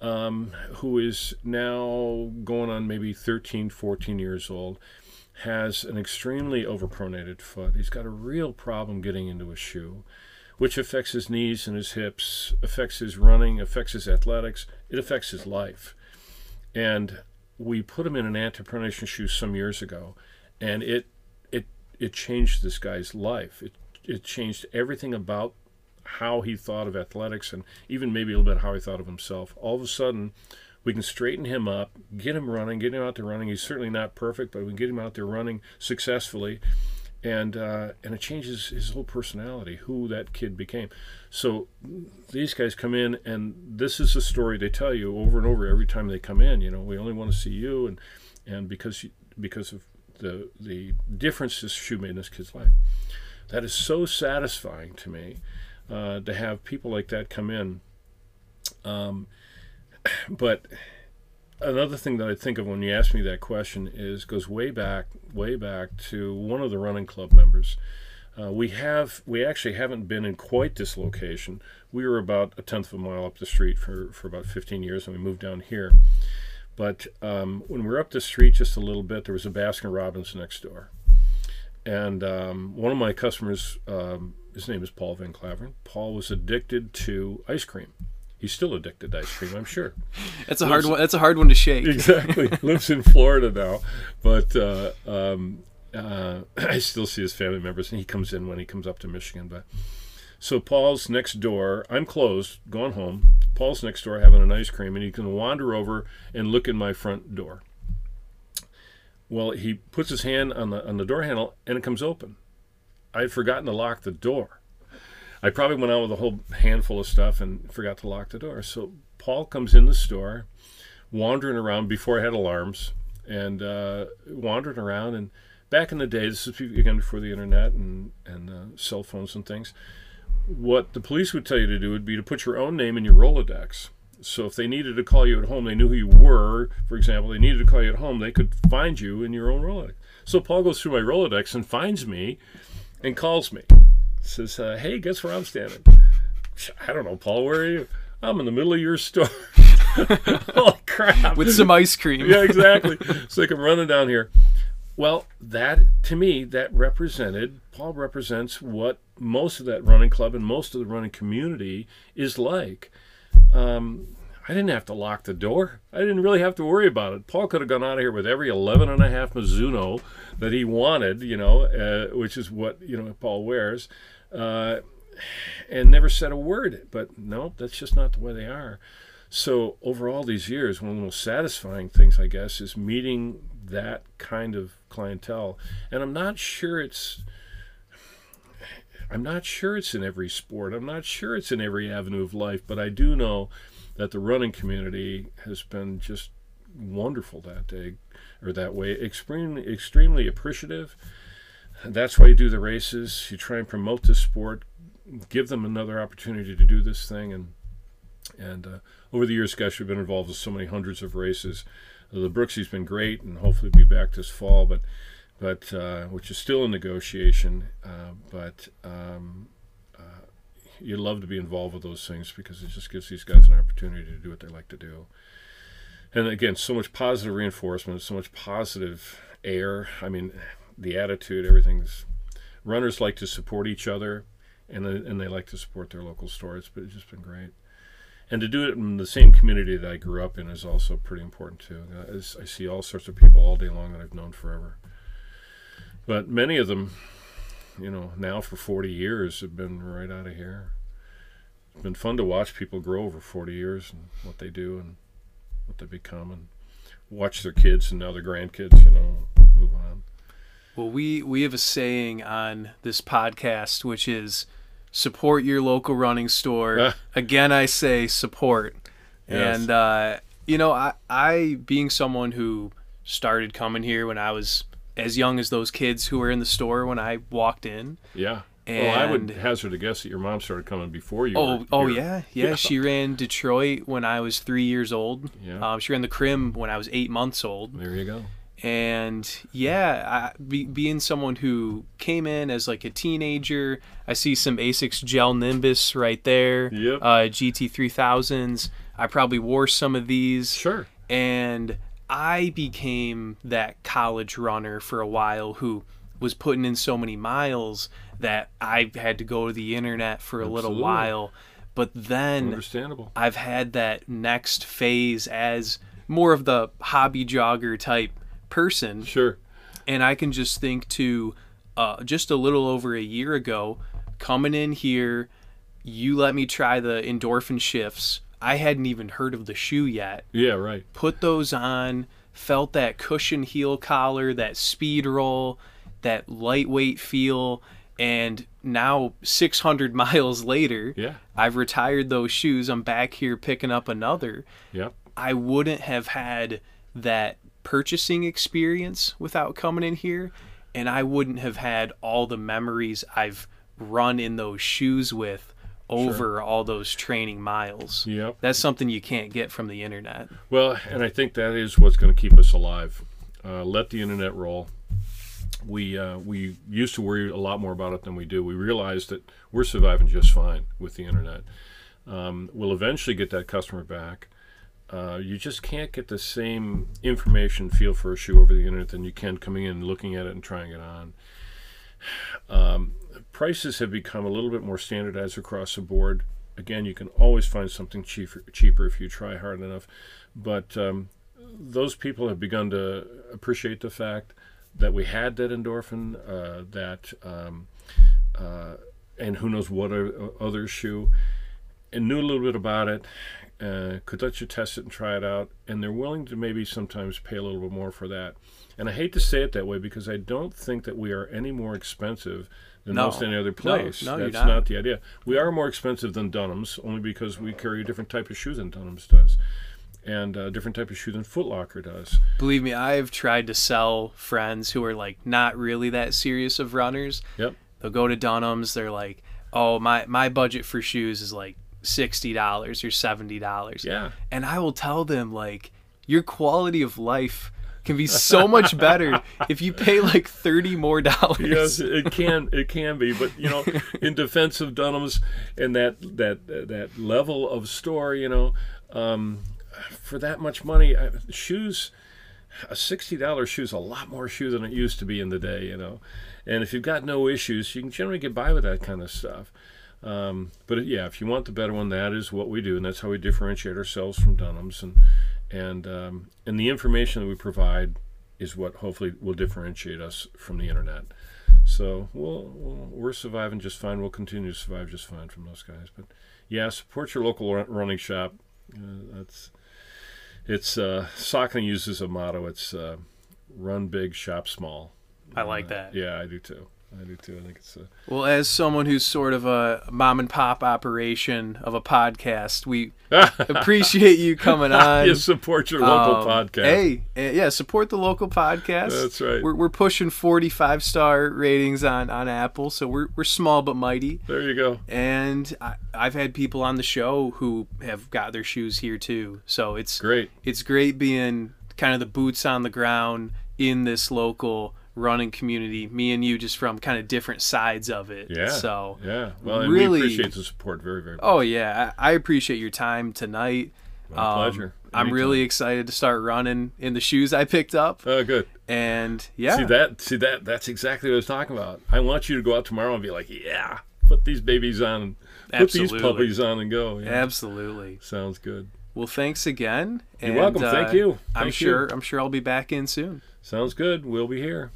um, who is now going on maybe 13, 14 years old, has an extremely overpronated foot. He's got a real problem getting into a shoe, which affects his knees and his hips, affects his running, affects his athletics, it affects his life. And we put him in an anti-pronation shoe some years ago, and it it it changed this guy's life. It it changed everything about how he thought of athletics and even maybe a little bit how he thought of himself. All of a sudden, we can straighten him up, get him running, get him out there running. He's certainly not perfect, but we can get him out there running successfully, and uh, and it changes his whole personality, who that kid became. So these guys come in, and this is the story they tell you over and over every time they come in. You know, we only want to see you, and and because because of the the difference this shoe made in this kid's life. That is so satisfying to me uh, to have people like that come in. Um, but another thing that I think of when you ask me that question is goes way back, way back to one of the running club members. Uh, we have we actually haven't been in quite this location. We were about a tenth of a mile up the street for, for about 15 years, and we moved down here. But um, when we were up the street just a little bit, there was a Baskin Robbins next door, and um, one of my customers, um, his name is Paul Van Claveren. Paul was addicted to ice cream. He's still addicted to ice cream, I'm sure. That's a lives, hard one. That's a hard one to shake. Exactly. lives in Florida now, but uh, um, uh, I still see his family members, and he comes in when he comes up to Michigan. But so Paul's next door. I'm closed, gone home. Paul's next door having an ice cream, and he can wander over and look in my front door. Well, he puts his hand on the on the door handle, and it comes open. I had forgotten to lock the door. I probably went out with a whole handful of stuff and forgot to lock the door. So Paul comes in the store, wandering around before I had alarms, and uh, wandering around. And back in the day, this is again before the internet and and uh, cell phones and things. What the police would tell you to do would be to put your own name in your Rolodex. So if they needed to call you at home, they knew who you were. For example, they needed to call you at home, they could find you in your own Rolodex. So Paul goes through my Rolodex and finds me and calls me. Says, uh, "Hey, guess where I'm standing?" I don't know, Paul. Where are you? I'm in the middle of your store. Holy crap! With some ice cream. yeah, exactly. So like I'm running down here. Well, that to me that represented Paul represents what most of that running club and most of the running community is like. Um, I didn't have to lock the door. I didn't really have to worry about it. Paul could have gone out of here with every 11 and a half Mizuno that he wanted, you know, uh, which is what, you know, Paul wears, uh, and never said a word. But no, that's just not the way they are. So over all these years, one of the most satisfying things, I guess, is meeting that kind of clientele. And I'm not sure it's I'm not sure it's in every sport. I'm not sure it's in every avenue of life, but I do know that the running community has been just wonderful that day or that way. Extremely, extremely appreciative. That's why you do the races. You try and promote this sport, give them another opportunity to do this thing, and and uh, over the years, gosh, we've been involved with so many hundreds of races. The Brooksie's been great, and hopefully be back this fall, but but uh, which is still in negotiation. Uh, but um, you love to be involved with those things because it just gives these guys an opportunity to do what they like to do. And again, so much positive reinforcement, so much positive air. I mean, the attitude, everything's. Runners like to support each other, and and they like to support their local stores. But it's just been great, and to do it in the same community that I grew up in is also pretty important too. I see all sorts of people all day long that I've known forever, but many of them you know, now for 40 years have been right out of here. It's been fun to watch people grow over 40 years and what they do and what they become and watch their kids and now their grandkids, you know, move on. Well, we, we have a saying on this podcast, which is support your local running store. Again, I say support. Yes. And, uh, you know, I, I, being someone who started coming here when I was as young as those kids who were in the store when I walked in. Yeah. well, I would hazard a guess that your mom started coming before you. Oh, oh here. yeah, yeah, She ran Detroit when I was three years old. Yeah. Um, she ran the Crim when I was eight months old. There you go. And yeah, I, be, being someone who came in as like a teenager, I see some Asics Gel Nimbus right there. Yep. Uh, GT three thousands. I probably wore some of these Sure. and I became that college runner for a while who was putting in so many miles that I had to go to the internet for a little while. But then Understandable. I've had that next phase as more of the hobby jogger type person Sure. and I can just think to uh, just a little over a year ago, coming in here, you let me try the endorphin shifts. I hadn't even heard of the shoe yet. Yeah. Right. Put those on, felt that cushion heel collar, that speed roll, that lightweight feel, and now 600 miles later, Yeah. I've retired those shoes. I'm back here picking up another. Yep. I wouldn't have had that purchasing experience without coming in here, and I wouldn't have had all the memories I've run in those shoes with over all those training miles. Yep. That's something you can't get from the internet. Well, and I think that is what's going to keep us alive. Uh, let the internet roll. We uh, we used to worry a lot more about it than we do. We realized that we're surviving just fine with the internet. Um, we'll eventually get that customer back. Uh, you just can't get the same information feel for a shoe over the internet than you can coming in and looking at it and trying it on. Um, prices have become a little bit more standardized across the board. Again, you can always find something cheaper, cheaper if you try hard enough. But um, those people have begun to appreciate the fact that we had that endorphin, uh, that um, uh, and who knows what other shoe, and knew a little bit about it, uh, could let you test it and try it out, and they're willing to maybe sometimes pay a little bit more for that. And I hate to say it that way because I don't think that we are any more expensive than No. most any other No, place. no, you're That's not. the idea. We are more expensive than Dunham's only because we carry a different type of shoe than Dunham's does, and a different type of shoe than Foot Locker does. Believe me, I've tried to sell friends who are like not really that serious of runners. Yep. They'll go to Dunham's, they're like, "Oh, my my budget for shoes is like $60 or $70." Yeah. and I will tell them like your quality of life can be so much better if you pay like 30 more dollars. yes, it can it can be, but you know, in defense of Dunham's and that that that level of store, you know, um, for that much money, I, shoes, a sixty dollars shoe is a lot more shoe than it used to be in the day, you know, and if you've got no issues, you can generally get by with that kind of stuff. Um, but yeah, if you want the better one, that is what we do, and that's how we differentiate ourselves from Dunham's, and and um, and the information that we provide is what hopefully will differentiate us from the internet. So we'll, we'll, we're surviving just fine. We'll continue to survive just fine from those guys. But yeah, support your local run- running shop. Uh, that's it's uh, Saucony uses a motto. It's uh, run big, shop small. I like that. Yeah, I do too. I do too. I think it's uh, Well, as someone who's sort of a mom and pop operation of a podcast, we appreciate you coming on. you support your local Um, podcast. Hey, uh, yeah, support the local podcast. That's right. We're, we're pushing 45 star ratings on, on Apple, so we're, we're small but mighty. There you go. And I, I've had people on the show who have got their shoes here too. So it's Great. it's great being kind of the boots on the ground in this local running community. Me and you just from kind of different sides of it. Yeah. So Yeah. Well, really- we appreciate the support very, very much. oh yeah, I, I appreciate your time tonight. My Um, pleasure. I'm really excited to start running in the shoes I picked up. Oh, good. And yeah, See that? See that? That's exactly what I was talking about. I want you to go out tomorrow and be like, "Yeah, put these babies on, and put these puppies on, and go." Yeah. absolutely. Sounds good. Well, thanks again. You're and, welcome. Thank uh, you. I'm Thank sure. I'm sure I'll be back in soon. Sounds good. We'll be here.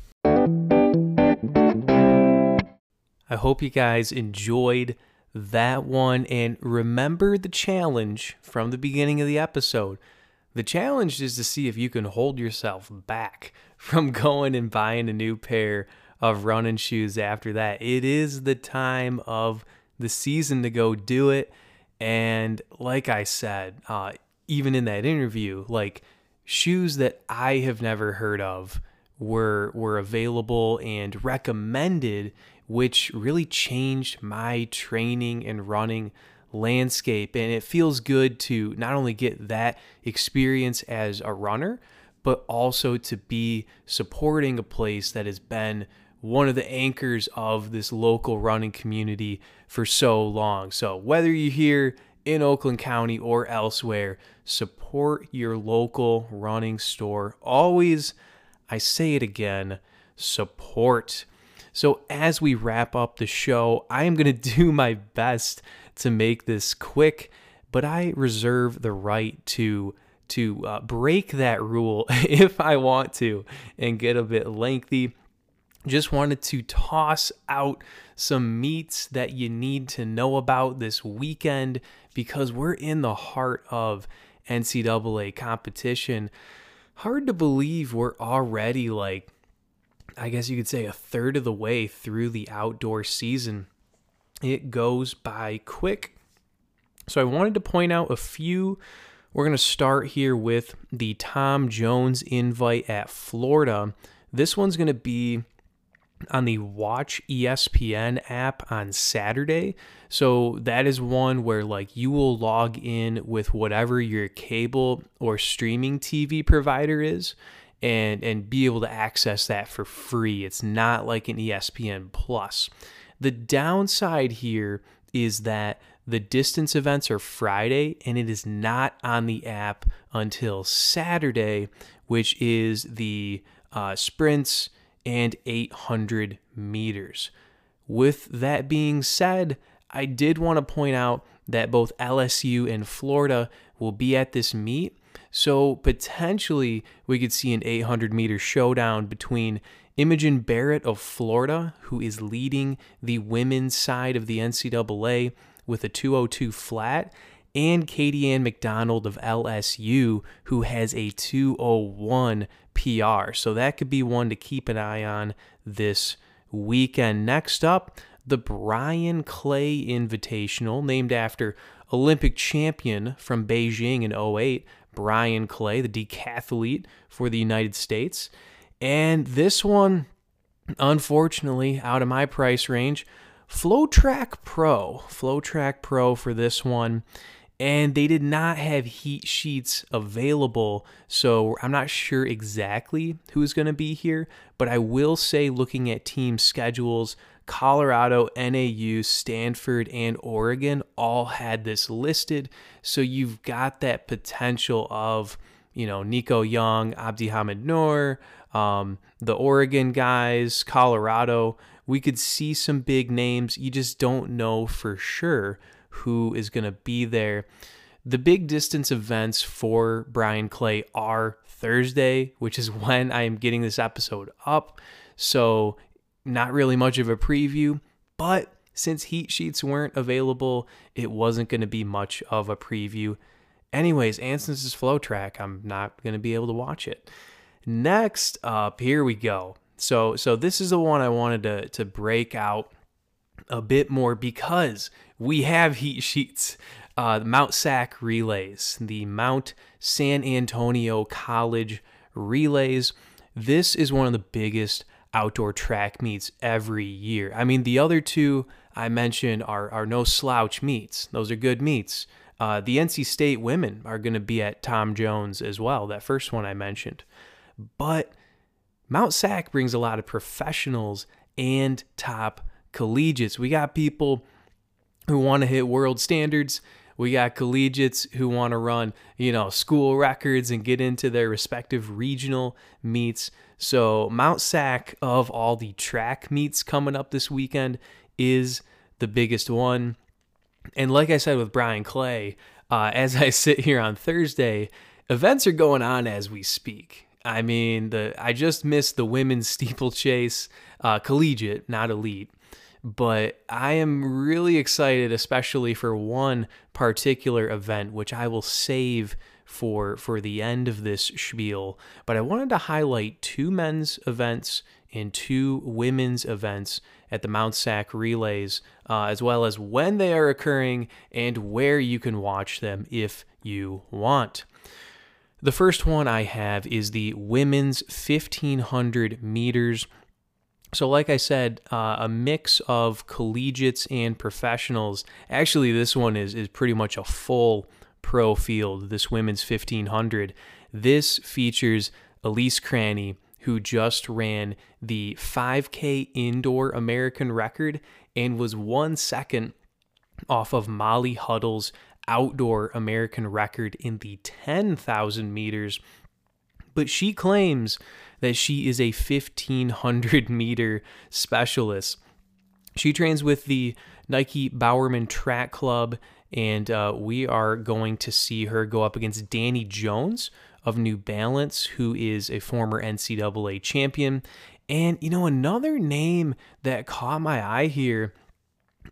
I hope you guys enjoyed that one and remember the challenge from the beginning of the episode. The challenge is to see if you can hold yourself back from going and buying a new pair of running shoes after that. It is the time of the season to go do it. And like I said, uh, even in that interview, like shoes that I have never heard of were were available and recommended which really changed my training and running landscape and it feels good to not only get that experience as a runner but also to be supporting a place that has been one of the anchors of this local running community for so long. So, whether you're here in Oakland County or elsewhere, support your local running store. Always, I say it again, support. So, as we wrap up the show, I am going to do my best to make this quick, but I reserve the right to to uh, break that rule if I want to and get a bit lengthy just wanted to toss out some meets that you need to know about this weekend because we're in the heart of NCAA competition. Hard to believe we're already like, I guess you could say, a third of the way through the outdoor season. It goes by quick. So I wanted to point out a few. We're going to start here with the Tom Jones invite at Florida. This one's going to be on the Watch ESPN app on Saturday. So that is one where like you will log in with whatever your cable or streaming TV provider is and and be able to access that for free. It's not like an ESPN Plus. The downside here is that the distance events are Friday and it is not on the app until Saturday, which is the uh, sprints and 800 meters. With that being said, I did want to point out that both LSU and Florida will be at this meet. So potentially we could see an 800 meter showdown between Imogen Barrett of Florida, who is leading the women's side of the NCAA with a 202 flat, and Katy-Ann McDonald of LSU, who has a 201 PR. So that could be one to keep an eye on this weekend. Next up, the Bryan Clay Invitational, named after Olympic champion from Beijing in 08, Bryan Clay, the decathlete for the United States. And this one, unfortunately, out of my price range, FloTrack Pro. FloTrack Pro for this one and they did not have heat sheets available. So I'm not sure exactly who's going to be here, but I will say, looking at team schedules, Colorado, NAU, Stanford, and Oregon all had this listed. So you've got that potential of, you know, Nico Young, Abdihamid Nur, um, the Oregon guys, Colorado. We could see some big names. You just don't know for sure who is going to be there. The big distance events for Bryan Clay are Thursday, which is when I am getting this episode up. So, not really much of a preview, but since heat sheets weren't available, it wasn't going to be much of a preview. Anyways, Anson's FloTrack, I'm not going to be able to watch it. Next up, here we go. So, so this is the one I wanted to to break out a bit more because we have heat sheets. Uh, Mount SAC relays, the Mount San Antonio College relays. This is one of the biggest outdoor track meets every year. I mean, the other two I mentioned are, are no slouch meets, those are good meets. Uh, the NC State women are going to be at Tom Jones as well, that first one I mentioned. But Mount SAC brings a lot of professionals and top collegiates. We got people who want to hit world standards. We got collegiates who want to run, you know, school records and get into their respective regional meets. So, Mount SAC of all the track meets coming up this weekend is the biggest one. And like I said with Bryan Clay, uh, as I sit here on Thursday, events are going on as we speak. I mean, the I just missed the women's steeplechase, uh, collegiate, not elite but I am really excited, especially for one particular event, which I will save for for the end of this spiel. But I wanted to highlight two men's events and two women's events at the Mount SAC relays, uh, as well as when they are occurring and where you can watch them if you want. The first one I have is the women's 1500 meters. So, like I said, uh, a mix of collegiates and professionals. Actually, this one is, is pretty much a full pro field, this women's 1500. This features Elise Cranny, who just ran the 5K indoor American record and was one second off of Molly Huddle's outdoor American record in the 10,000 meters. But she claims that she is a 1500 meter specialist. She trains with the Nike Bowerman Track Club, and uh, we are going to see her go up against Dani Jones of New Balance, who is a former NCAA champion. And, you know, another name that caught my eye here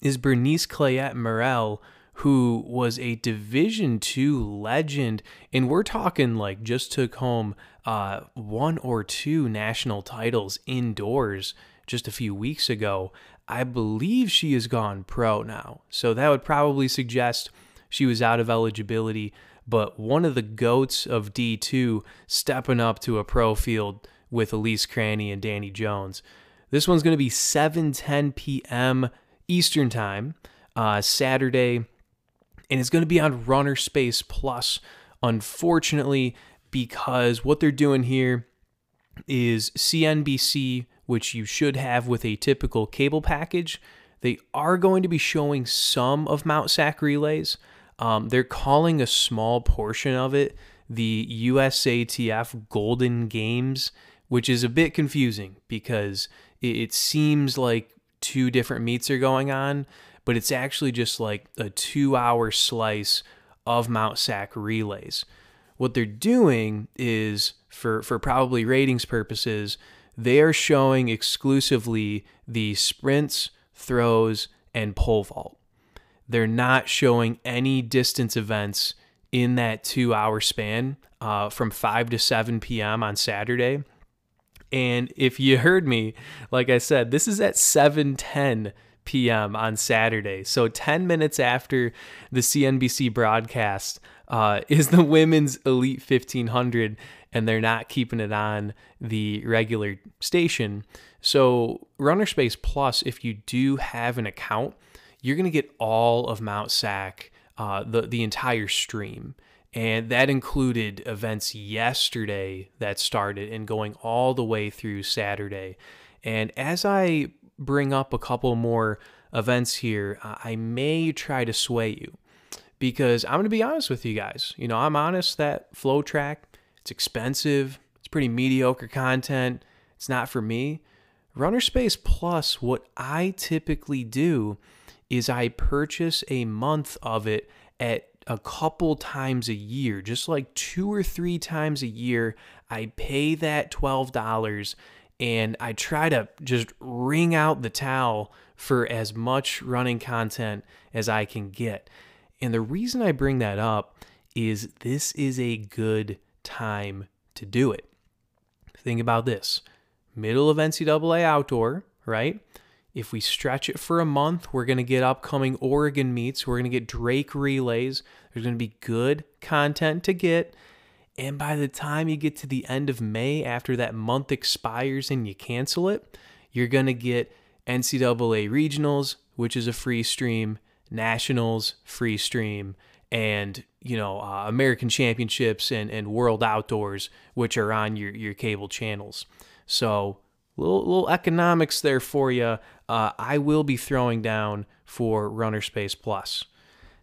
is Berenice Cleyet-Merle, who was a Division two legend, and we're talking like just took home uh, one or two national titles indoors just a few weeks ago. I believe she has gone pro now, so that would probably suggest she was out of eligibility. But one of the goats of D2 stepping up to a pro field with Elise Cranny and Dani Jones. This one's going to be 7:10 p.m. Eastern Time, uh, Saturday, and it's going to be on Runner Space Plus. Unfortunately, because what they're doing here is CNBC, which you should have with a typical cable package. They are going to be showing some of Mount SAC relays. Um, they're calling a small portion of it the USATF Golden Games, which is a bit confusing because it, seems like two different meets are going on, but it's actually just like a two hour slice of Mount SAC relays. What they're doing is, for, for probably ratings purposes, they are showing exclusively the sprints, throws, and pole vault. They're not showing any distance events in that two hour span uh, from 5 to 7 p.m. on Saturday. And if you heard me, like I said, this is at 7:10 p.m. on Saturday. So 10 minutes after the CNBC broadcast uh, is the women's Elite 1500, and they're not keeping it on the regular station. So Runner Space Plus, if you do have an account, you're going to get all of Mount SAC, uh, the the entire stream. And that included events yesterday that started and going all the way through Saturday. And as I bring up a couple more events here, I may try to sway you because I'm going to be honest with you guys. You know, I'm honest that FloTrack, it's expensive, it's pretty mediocre content, it's not for me. Runner Space Plus, what I typically do is I purchase a month of it at a couple times a year, just like two or three times a year. I pay that $12 and I try to just wring out the towel for as much running content as I can get. And the reason I bring that up is this is a good time to do it. Think about this middle of NCAA outdoor, right? If we stretch it for a month, we're going to get upcoming Oregon meets. We're going to get Drake relays. There's going to be good content to get. And by the time you get to the end of May, after that month expires and you cancel it, you're going to get NCAA regionals, which is a free stream, nationals, free stream, and you know uh, American championships and, and world outdoors, which are on your, your cable channels. So little little economics there for you. Uh, I will be throwing down for Runner Space Plus.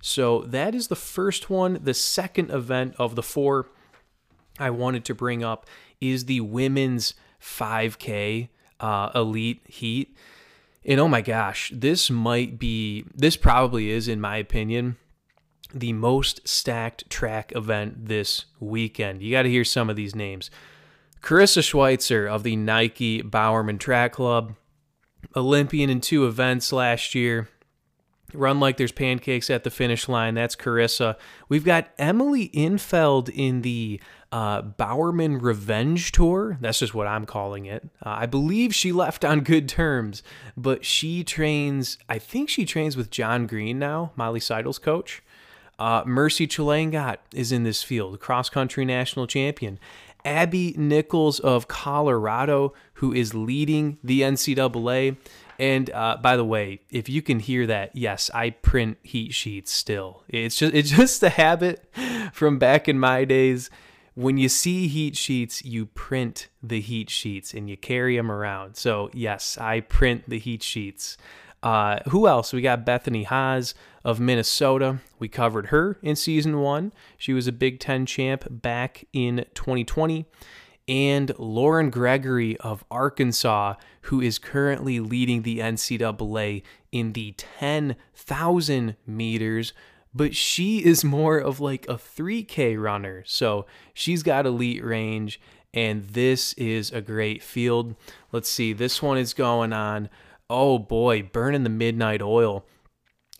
So that is the first one. The second event of the four I wanted to bring up is the women's 5K uh, elite heat. And oh my gosh, this might be, this probably is, in my opinion, the most stacked track event this weekend. You got to hear some of these names. Karissa Schweizer of the Nike Bowerman Track Club, Olympian in two events last year. Run like there's pancakes at the finish line. That's Karissa. We've got Emily Infeld in the uh, Bowerman Revenge Tour. That's just what I'm calling it. Uh, I believe she left on good terms, but she trains, I think she trains with Jon Green now, Molly Seidel's coach. Uh, Mercy Chelangat is in this field, cross country national champion. Abby Nichols of Colorado, who is leading the NCAA. And uh, by the way, if you can hear that, yes, I print heat sheets still. It's just it's just a habit from back in my days. When you see heat sheets, you print the heat sheets and you carry them around. So yes, I print the heat sheets. Uh, who else? We got Bethany Hasz of Minnesota. We covered her in season one. She was a Big Ten champ back in 2020. And Lauren Gregory of Arkansas, who is currently leading the NCAA in the 10,000 meters, but she is more of like a 3K runner. So she's got elite range, and this is a great field. Let's see, this one is going on oh boy, burning the midnight oil.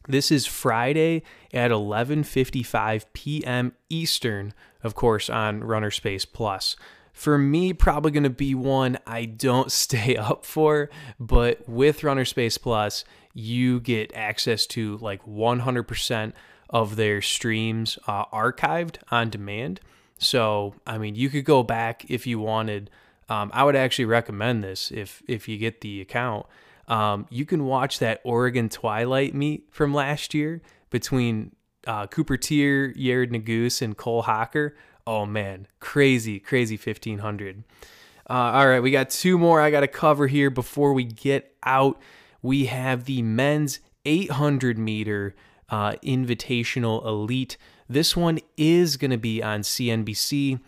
This is Friday at 11:55 p.m. Eastern, of course, on Runner Space Plus. For me, probably going to be one I don't stay up for, but with Runner Space Plus, you get access to like 100% of their streams uh, archived on demand. So, I mean, you could go back if you wanted. Um, I would actually recommend this if if you get the account um, you can watch that Oregon Twilight meet from last year between uh, Cooper Teare, Yared Nuguse, and Cole Hocker. Oh man, crazy, crazy 1500. Uh, all right, we got two more I got to cover here before we get out. We have the men's 800 meter uh, invitational elite. This one is going to be on CNBC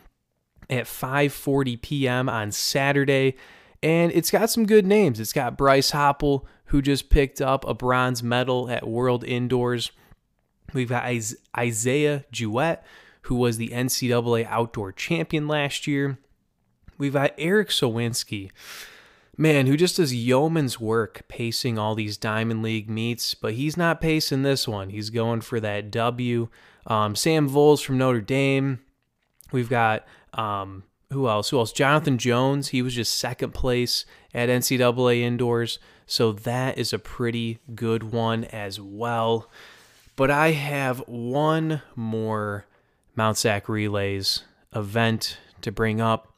at 5:40 p.m. on Saturday. And it's got some good names. It's got Bryce Hoppel, who just picked up a bronze medal at World Indoors. We've got Isaiah Jewett, who was the NCAA outdoor champion last year. We've got Eric Sowinski, man, who just does yeoman's work pacing all these Diamond League meets, but he's not pacing this one. He's going for that W. Um, Sam Voelz from Notre Dame. We've got um, who else? Who else? Jonathan Jones. He was just second place at NCAA indoors. So that is a pretty good one as well. But I have one more Mount SAC Relays event to bring up.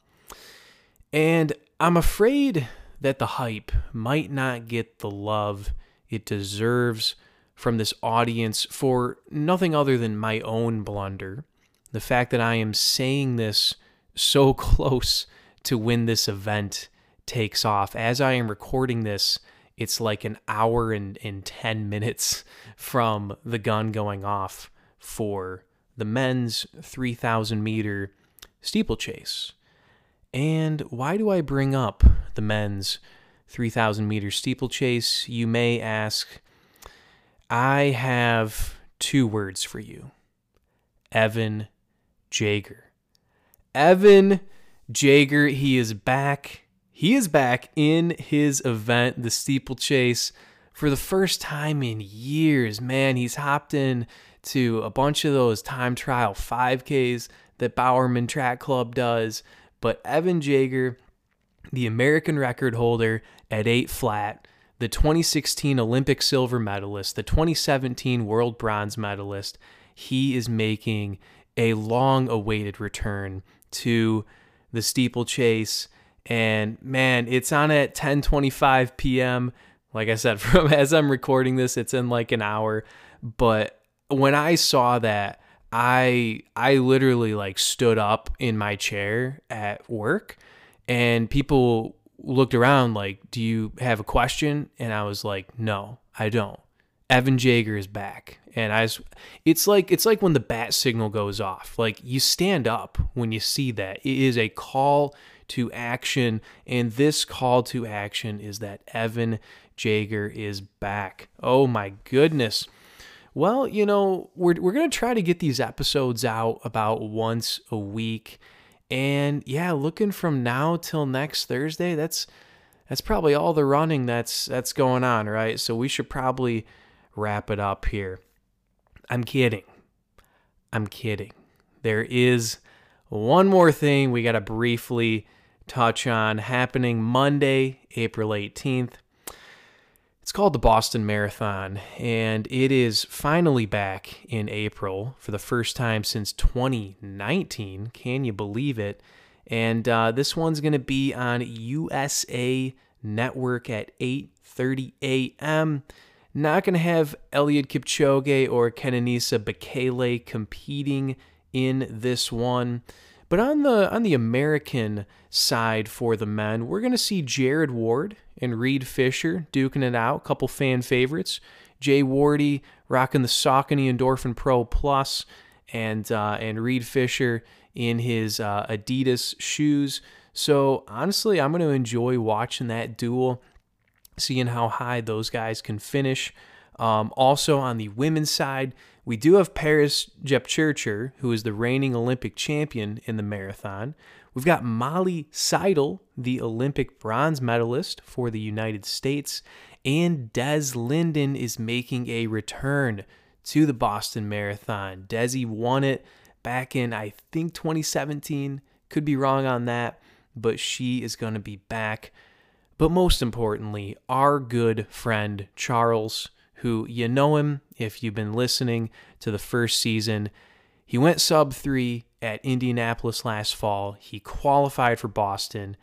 And I'm afraid that the hype might not get the love it deserves from this audience for nothing other than my own blunder. The fact that I am saying this so close to when this event takes off. As I am recording this, it's like an hour and, and 10 minutes from the gun going off for the men's 3,000 meter steeplechase. And why do I bring up the men's 3,000 meter steeplechase? You may ask. I have two words for you Evan Jager. Evan Jager, he is back. He is back in his event, the steeplechase, for the first time in years. Man, he's hopped in to a bunch of those time trial 5Ks that Bowerman Track Club does. But Evan Jager, the American record holder at 8 flat, the 2016 Olympic silver medalist, the 2017 world bronze medalist, he is making a long awaited return to the steeplechase. And man, it's on at 10:25 p.m. Like I said, from as I'm recording this, it's in like an hour. But when I saw that, I I literally like stood up in my chair at work, and people looked around like, "Do you have a question?" And I was like, "No, I don't." Evan Jager is back. And I was, it's like it's like when the bat signal goes off. Like you stand up when you see that. It is a call to action and this call to action is that Evan Jager is back. Oh my goodness. Well, you know, we're we're going to try to get these episodes out about once a week. And yeah, looking from now till next Thursday, that's that's probably all the running that's that's going on, right? So we should probably wrap it up here. I'm kidding. I'm kidding. There is one more thing we got to briefly touch on happening Monday, April 18th. It's called the Boston Marathon, and it is finally back in April for the first time since 2019. Can you believe it? And uh, this one's going to be on USA Network at 8:30 a.m. Not going to have Eliud Kipchoge or Kenenisa Bekele competing in this one. But on the on the American side for the men, we're going to see Jared Ward and Reed Fischer duking it out, couple fan favorites. Jay Wardy rocking the Saucony Endorphin Pro Plus, and uh, and Reed Fischer in his uh, Adidas shoes. So honestly, I'm going to enjoy watching that duel, seeing how high those guys can finish. Um, also on the women's side, we do have Peres Jepchirchir, who is the reigning Olympic champion in the marathon. We've got Molly Seidel, the Olympic bronze medalist for the United States, and Des Linden is making a return to the Boston Marathon. Desi won it back in, I think, 2017. Could be wrong on that, but she is going to be back. But most importantly, our good friend Charles who you know him if you've been listening to the first season. He went sub three at Indianapolis last fall. He qualified for Boston.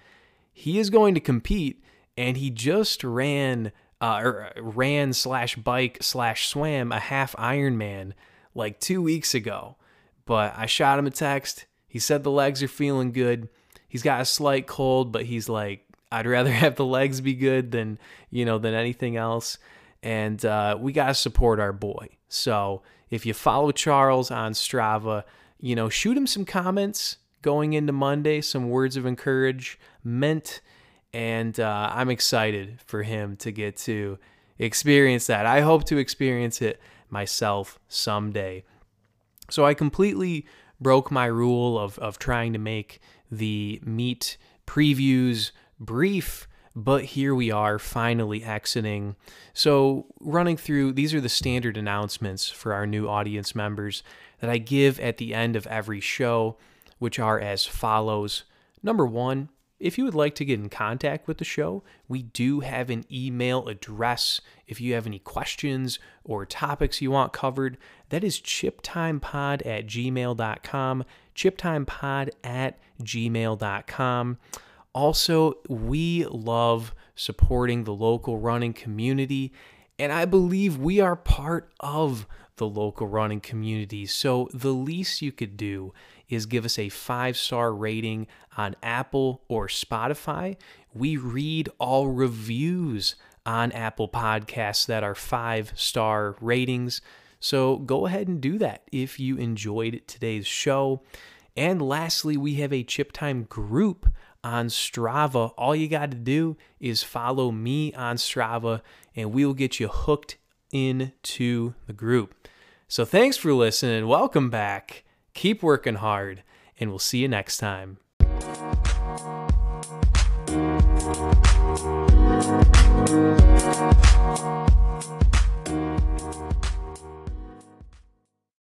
He is going to compete, and he just ran, uh, or ran slash bike slash swam a half Ironman like two weeks ago. But I shot him a text. He said the legs are feeling good. He's got a slight cold, but he's like, I'd rather have the legs be good than you know than anything else and uh, we got to support our boy. So if you follow Charles on Strava, you know, shoot him some comments going into Monday, some words of encouragement, and uh, I'm excited for him to get to experience that. I hope to experience it myself someday. So I completely broke my rule of, of trying to make the meet previews brief but here we are finally exiting. So, running through, these are the standard announcements for our new audience members that I give at the end of every show, which are as follows. Number one, if you would like to get in contact with the show, we do have an email address. If you have any questions or topics you want covered, that is chiptimepod at gmail.com. Chiptimepod at gmail.com. Also, we love supporting the local running community, and I believe we are part of the local running community. So, the least you could do is give us a five star rating on Apple or Spotify. We read all reviews on Apple Podcasts that are five star ratings. So, go ahead and do that if you enjoyed today's show. And lastly, we have a Chip Time group on Strava. All you got to do is follow me on Strava, and we will get you hooked into the group. So thanks for listening. Welcome back. Keep working hard, and we'll see you next time.